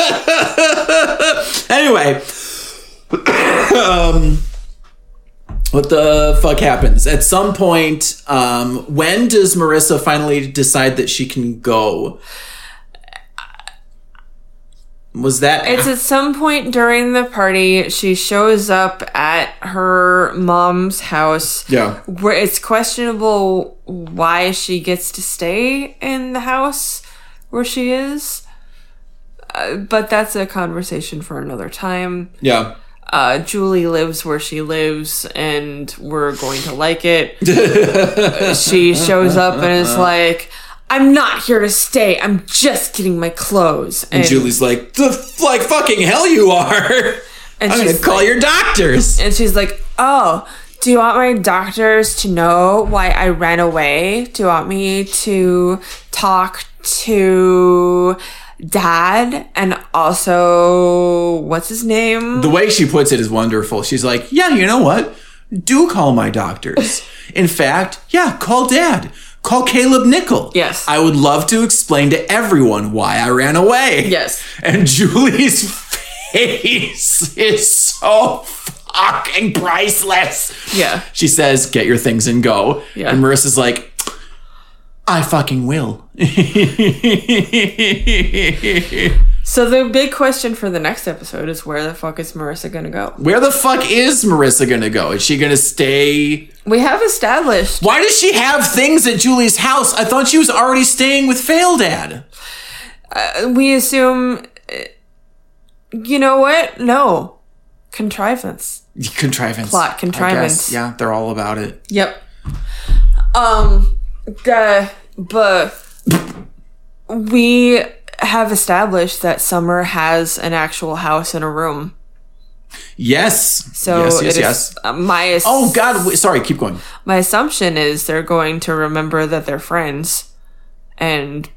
Speaker 2: Anyway, um, what the fuck happens? At some point, um, when does Marissa finally decide that she can go? Was that
Speaker 1: It's at some point during the party, she shows up at her mom's house.
Speaker 2: Yeah.
Speaker 1: Where it's questionable why she gets to stay in the house where she is. Uh, but that's a conversation for another time.
Speaker 2: Yeah.
Speaker 1: Uh, Julie lives where she lives, and we're going to like it. she shows up and is like, I'm not here to stay. I'm just getting my clothes. And,
Speaker 2: Julie's like, the f- like fucking hell you are.
Speaker 1: and
Speaker 2: I'm gonna
Speaker 1: she's
Speaker 2: call
Speaker 1: like-
Speaker 2: your doctors.
Speaker 1: And she's like, Oh, do you want my doctors to know why I ran away? Do you want me to talk to dad and also, what's his name?
Speaker 2: The way she puts it is wonderful. She's like, yeah, you know what? Do call my doctors. In fact, yeah, call dad. Call Caleb Nichol.
Speaker 1: Yes.
Speaker 2: I would love to explain to everyone why I ran away.
Speaker 1: Yes.
Speaker 2: And Julie's face is so fucking priceless.
Speaker 1: Yeah.
Speaker 2: She says, get your things and go.
Speaker 1: Yeah.
Speaker 2: And Marissa's like, I fucking will.
Speaker 1: So the big question for the next episode is where the fuck is Marissa gonna go?
Speaker 2: Where the fuck is Marissa gonna go? Is she gonna stay?
Speaker 1: We have established
Speaker 2: Why does she have things at Julie's house? I thought she was already staying with Fail Dad.
Speaker 1: we assume uh, you know what? No. Contrivance.
Speaker 2: Contrivance.
Speaker 1: Plot contrivance.
Speaker 2: guess. Yeah, they're all about it.
Speaker 1: Yep. Um uh, but we have established that Summer has an actual house and a room.
Speaker 2: Yes.
Speaker 1: So
Speaker 2: yes, yes, yes.
Speaker 1: uh, my ass-
Speaker 2: Oh God! Wait, sorry, keep going.
Speaker 1: my assumption is they're going to remember that they're friends and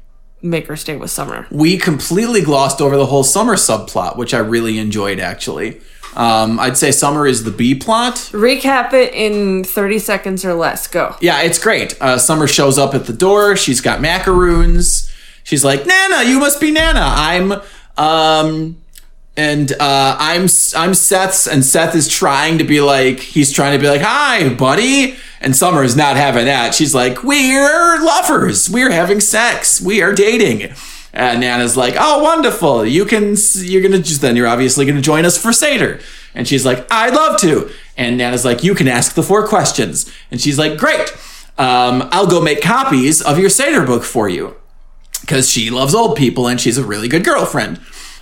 Speaker 1: make her stay with Summer.
Speaker 2: We completely glossed over the whole summer subplot, which I really enjoyed. Actually, um, I'd say summer is the B plot.
Speaker 1: Recap it in 30 seconds or less. Go.
Speaker 2: Yeah, it's great. Uh, Summer shows up at the door. She's got macaroons. She's like, Nana, you must be Nana. I'm, um, and uh, I'm I'm Seth's, and Seth is trying to be like, he's trying to be like, hi, buddy. And Summer is not having that. She's like, we're lovers. We're having sex. We are dating. And Nana's like, oh, wonderful. You can, you're gonna just then you're obviously gonna join us for Seder. And she's like, I'd love to. And Nana's like, you can ask the four questions. And she's like, great. Um, I'll go make copies of your Seder book for you because she loves old people and she's a really good girlfriend.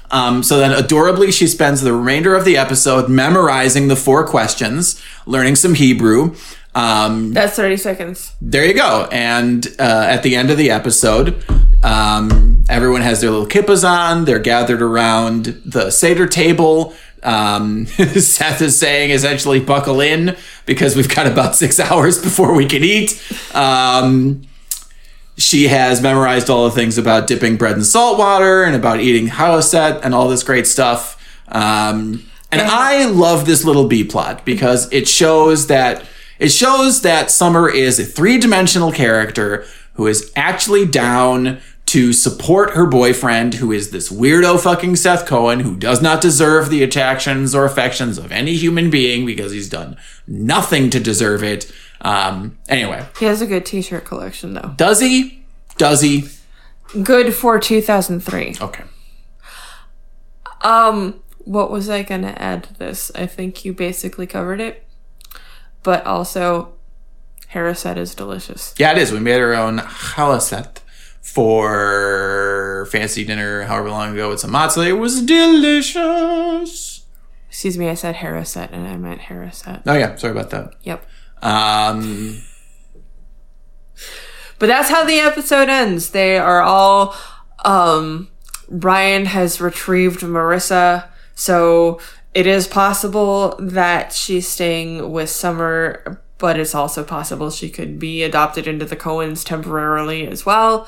Speaker 2: Um, so then, adorably, she spends the remainder of the episode memorizing the four questions, learning some Hebrew. Um,
Speaker 1: That's 30 seconds.
Speaker 2: there you go. And uh, at the end of the episode, um, everyone has their little kippas on. They're gathered around the Seder table. Um, Seth is saying essentially, buckle in because we've got about six hours before we can eat. Um, she has memorized all the things about dipping bread in salt water and about eating haroset and all this great stuff. Um, and I love this little B plot because it shows that it shows that Summer is a three-dimensional character who is actually down to support her boyfriend, who is this weirdo fucking Seth Cohen, who does not deserve the attractions or affections of any human being because he's done nothing to deserve it. Um, anyway,
Speaker 1: He has a good t shirt collection, though.
Speaker 2: does he? Does he?
Speaker 1: Good for 2003.
Speaker 2: Okay.
Speaker 1: Um, what was I gonna add to this? I think you basically covered it. But also, Harrisette is delicious.
Speaker 2: Yeah, it is. We made our own halaset for fancy dinner however long ago with some matzah. It was delicious.
Speaker 1: Excuse me, I said Harrisette and I meant Harrisette.
Speaker 2: Oh yeah, sorry about that.
Speaker 1: Yep.
Speaker 2: Um,
Speaker 1: But that's how the episode ends. They are all um Brian has retrieved Marissa, so it is possible that she's staying with Summer, but it's also possible she could be adopted into the Cohens temporarily as well.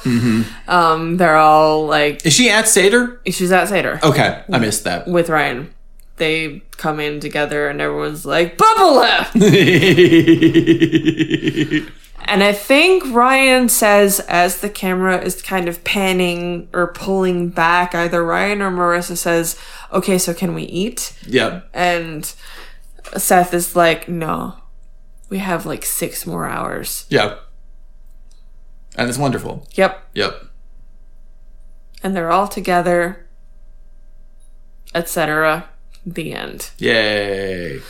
Speaker 1: Um, they're all like
Speaker 2: is she at Seder?
Speaker 1: she's at Seder
Speaker 2: Okay, I missed that.
Speaker 1: with Ryan. They come in together and everyone's like, Bubble left! And I think Ryan says, as the camera is kind of panning or pulling back, either Ryan or Marissa says, Okay, so can we eat?
Speaker 2: Yeah.
Speaker 1: And Seth is like, No, we have like six more hours.
Speaker 2: Yeah. And it's wonderful.
Speaker 1: Yep.
Speaker 2: Yep.
Speaker 1: And they're all together. etc. The end.
Speaker 2: Yay.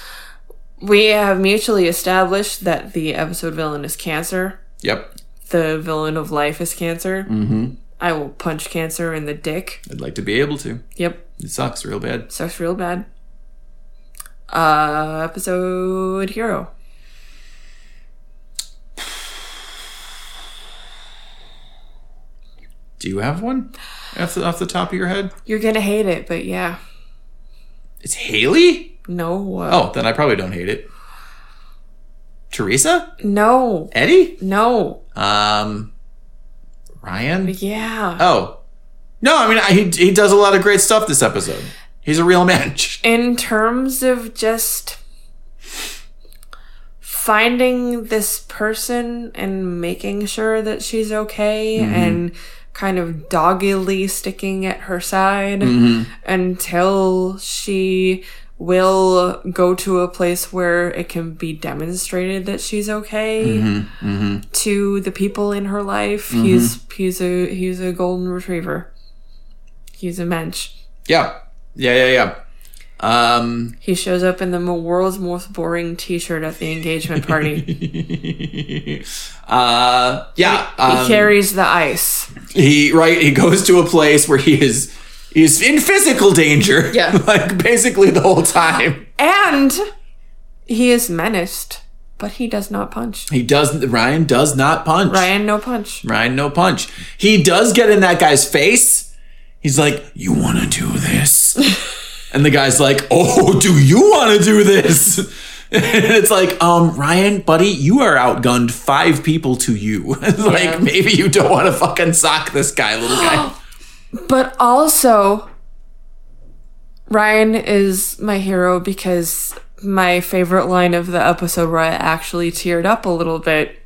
Speaker 1: We have mutually established that the episode villain is cancer.
Speaker 2: Yep.
Speaker 1: The villain of life is cancer. Mm-hmm. I will punch cancer in the dick.
Speaker 2: I'd like to be able to.
Speaker 1: Yep.
Speaker 2: It sucks real bad.
Speaker 1: Sucks real bad. Uh, episode hero.
Speaker 2: Do you have one off the, off the top of your head?
Speaker 1: You're gonna hate it, but yeah.
Speaker 2: It's Hailey?
Speaker 1: No. Uh,
Speaker 2: Oh, then I probably don't hate it. Theresa?
Speaker 1: No.
Speaker 2: Eddie?
Speaker 1: No.
Speaker 2: Um, Ryan?
Speaker 1: Yeah.
Speaker 2: Oh. No, I mean, I, he, he does a lot of great stuff this episode. He's a real man.
Speaker 1: in terms of just finding this person and making sure that she's okay and kind of doggedly sticking at her side until she will go to a place where it can be demonstrated that she's okay to the people in her life he's he's a he's a golden retriever he's a mensch
Speaker 2: Yeah. Yeah, yeah, yeah. Um,
Speaker 1: He shows up in the world's most boring T-shirt at the engagement party.
Speaker 2: uh, yeah.
Speaker 1: he
Speaker 2: Um,
Speaker 1: carries the ice.
Speaker 2: he right he goes to a place where he is he's in physical danger
Speaker 1: Yeah.
Speaker 2: like basically the whole time
Speaker 1: And he is menaced, but he does not punch.
Speaker 2: he does ryan does not punch
Speaker 1: Ryan, no punch.
Speaker 2: ryan no punch he does get in that guy's face he's like you want to do this and the guy's like oh do you want to do this and it's like um ryan buddy you are outgunned five people to you It's
Speaker 1: Yeah.
Speaker 2: like maybe you don't want to fucking sock this guy little guy
Speaker 1: But also, Ryan is my hero because my favorite line of the episode where I actually teared up a little bit.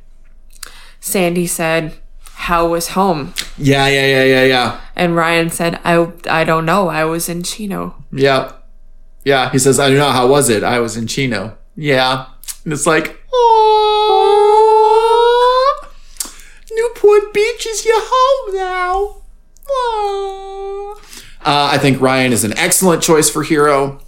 Speaker 1: Sandy said, "How was home?"
Speaker 2: yeah yeah yeah yeah yeah
Speaker 1: And Ryan said, "I I don't know. I was in Chino."
Speaker 2: Yeah. Yeah. He says, I don't know. How was it? I was in Chino. Yeah. And it's like, "Aww, Newport Beach is your home now. Aww." Uh, I think Ryan is an excellent choice for hero.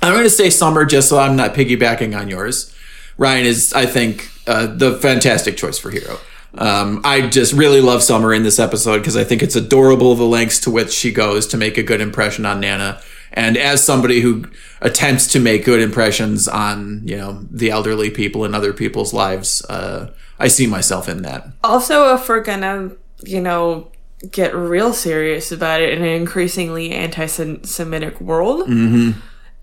Speaker 2: I'm going to say Summer just so I'm not piggybacking on yours. Ryan is, I think, uh, the fantastic choice for hero. Um, I just really love Summer in this episode because I think it's adorable the lengths to which she goes to make a good impression on Nana. And as somebody who attempts to make good impressions on, you know, the elderly people in other people's lives, uh, I see myself in that.
Speaker 1: Also, if we're gonna, you know, get real serious about it in an increasingly anti-Semitic world,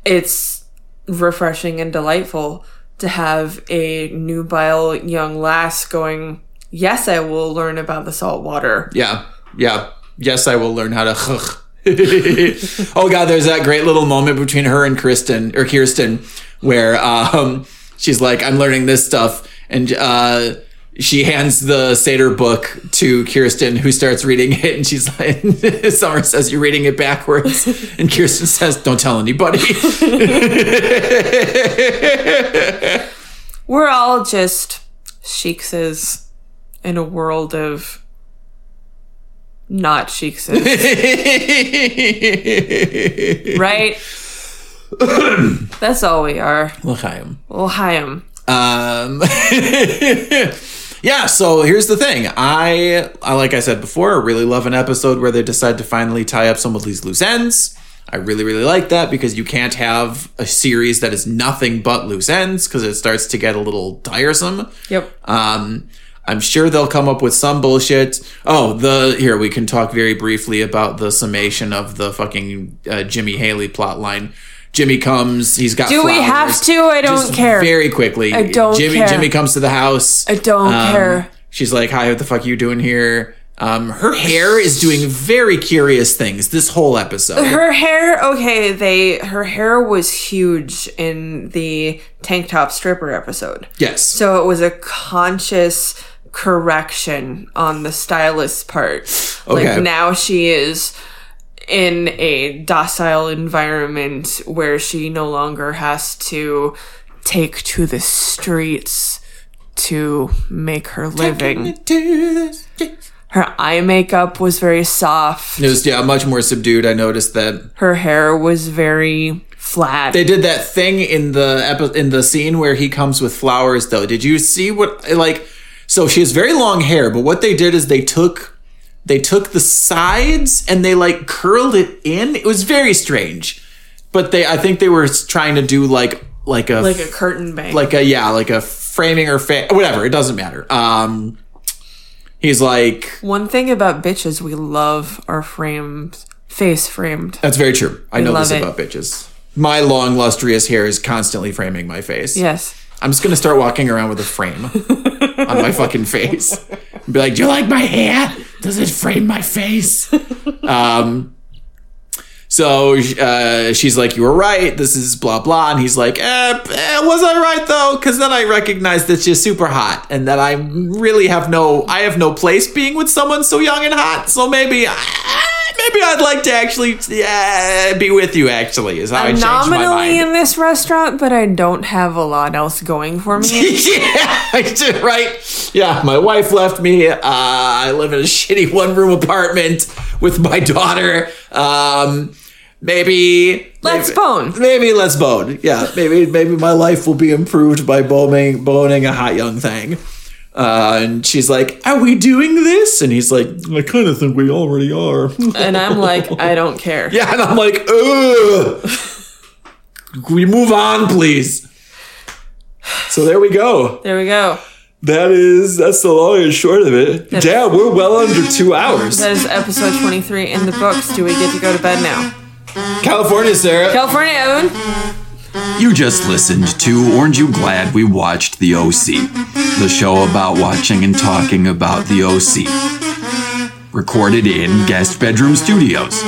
Speaker 1: it's refreshing and delightful to have a nubile young lass going. Yes, I will learn about the salt water.
Speaker 2: Yeah, yeah. Yes, I will learn how to. oh God, there's that great little moment between her and Kristen or Kirsten where um, she's like, "I'm learning this stuff," and uh, she hands the Seder book to Kirsten, who starts reading it, and she's like, "Summer says you're reading it backwards," and Kirsten says, "Don't tell anybody."
Speaker 1: We're all just shikses in a world of not shikses, right? That's all we are.
Speaker 2: L'chaim.
Speaker 1: Well, Chaim.
Speaker 2: Um, yeah. So here's the thing. I, I like I said before, really love an episode where they decide to finally tie up some of these loose ends. I really, really like that because you can't have a series that is nothing but loose ends because it starts to get a little tiresome.
Speaker 1: Yep.
Speaker 2: Um, I'm sure they'll come up with some bullshit. Oh, the here we can talk very briefly about the summation of the fucking uh, Jimmy Hailey plot line. Jimmy comes. He's got.
Speaker 1: Do we have to? I don't
Speaker 2: Just
Speaker 1: care.
Speaker 2: Very quickly.
Speaker 1: I don't
Speaker 2: Jimmy,
Speaker 1: care.
Speaker 2: Jimmy comes to the house.
Speaker 1: I don't
Speaker 2: Um,
Speaker 1: care.
Speaker 2: She's like, "Hi, what the fuck are you doing here?" Um, her hair is doing very curious things this whole episode.
Speaker 1: Her hair, okay, they her hair was huge in the tank top stripper episode.
Speaker 2: yes.
Speaker 1: So it was a conscious correction on the stylist's part.
Speaker 2: Okay.
Speaker 1: Like now she is in a docile environment where she no longer has to take to the streets to make her living. Her eye makeup was very soft.
Speaker 2: It was yeah, much more subdued. I noticed that
Speaker 1: Her hair was very flat.
Speaker 2: they did that thing in the epi- in the scene where he comes with flowers. Though, did you see what like? So she has very long hair, but what they did is they took they took the sides and they like curled it in. It was very strange, but they I think they were trying to do like like a
Speaker 1: like a curtain bang.
Speaker 2: like a yeah like a framing or fa- whatever. It doesn't matter. Um, he's like
Speaker 1: One thing about bitches, we love our frames, face framed.
Speaker 2: That's very true. I know this
Speaker 1: it.
Speaker 2: about bitches. My long, lustrous hair is constantly framing my face.
Speaker 1: Yes.
Speaker 2: I'm just gonna start walking around with a frame on my fucking face. Be like, do you like my hair? Does it frame my face? um, so uh, she's like, you were right. This is blah blah, and he's like, eh, eh, was I right though? Because then I recognized that she's super hot, and that I really have no, I have no place being with someone so young and hot. So maybe, maybe I'd like to actually uh, be with you. Actually, is how I
Speaker 1: I'm
Speaker 2: changed my mind.
Speaker 1: nominally in this restaurant, but I don't have a lot else going for me.
Speaker 2: yeah, I right. Yeah, my wife left me. Uh, I live in a shitty one room apartment with my daughter. Um, maybe
Speaker 1: Let's
Speaker 2: maybe,
Speaker 1: bone.
Speaker 2: Maybe let's bone. Yeah, maybe maybe my life will be improved by boning boning a hot young thing. Uh, and she's like, "Are we doing this?" And he's like, "I kind of think we already are."
Speaker 1: and I'm like, I don't care.
Speaker 2: yeah, and I'm like, "Ugh." Can we move on, please? So there we go.
Speaker 1: There we go.
Speaker 2: That is that's the long and short of it. Damn, we're well under two hours.
Speaker 1: That is episode 23 in the books. Do we get to go to bed now?
Speaker 2: California, Sarah.
Speaker 1: California, Evan.
Speaker 3: You just listened to Orange You Glad We Watched The OC, the show about watching and talking about The OC. Recorded in Guest Bedroom Studios.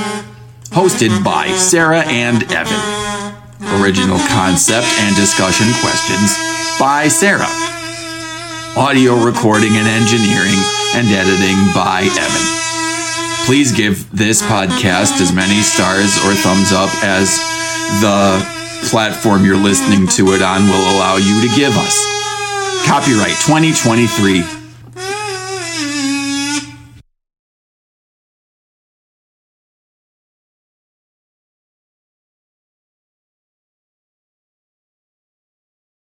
Speaker 3: Hosted by Sarah and Evan. Original concept and discussion questions by Sarah. Audio recording and engineering and editing by Evan please give this podcast as many stars or thumbs up as the platform you're listening to it on will allow you to give us. Copyright 2023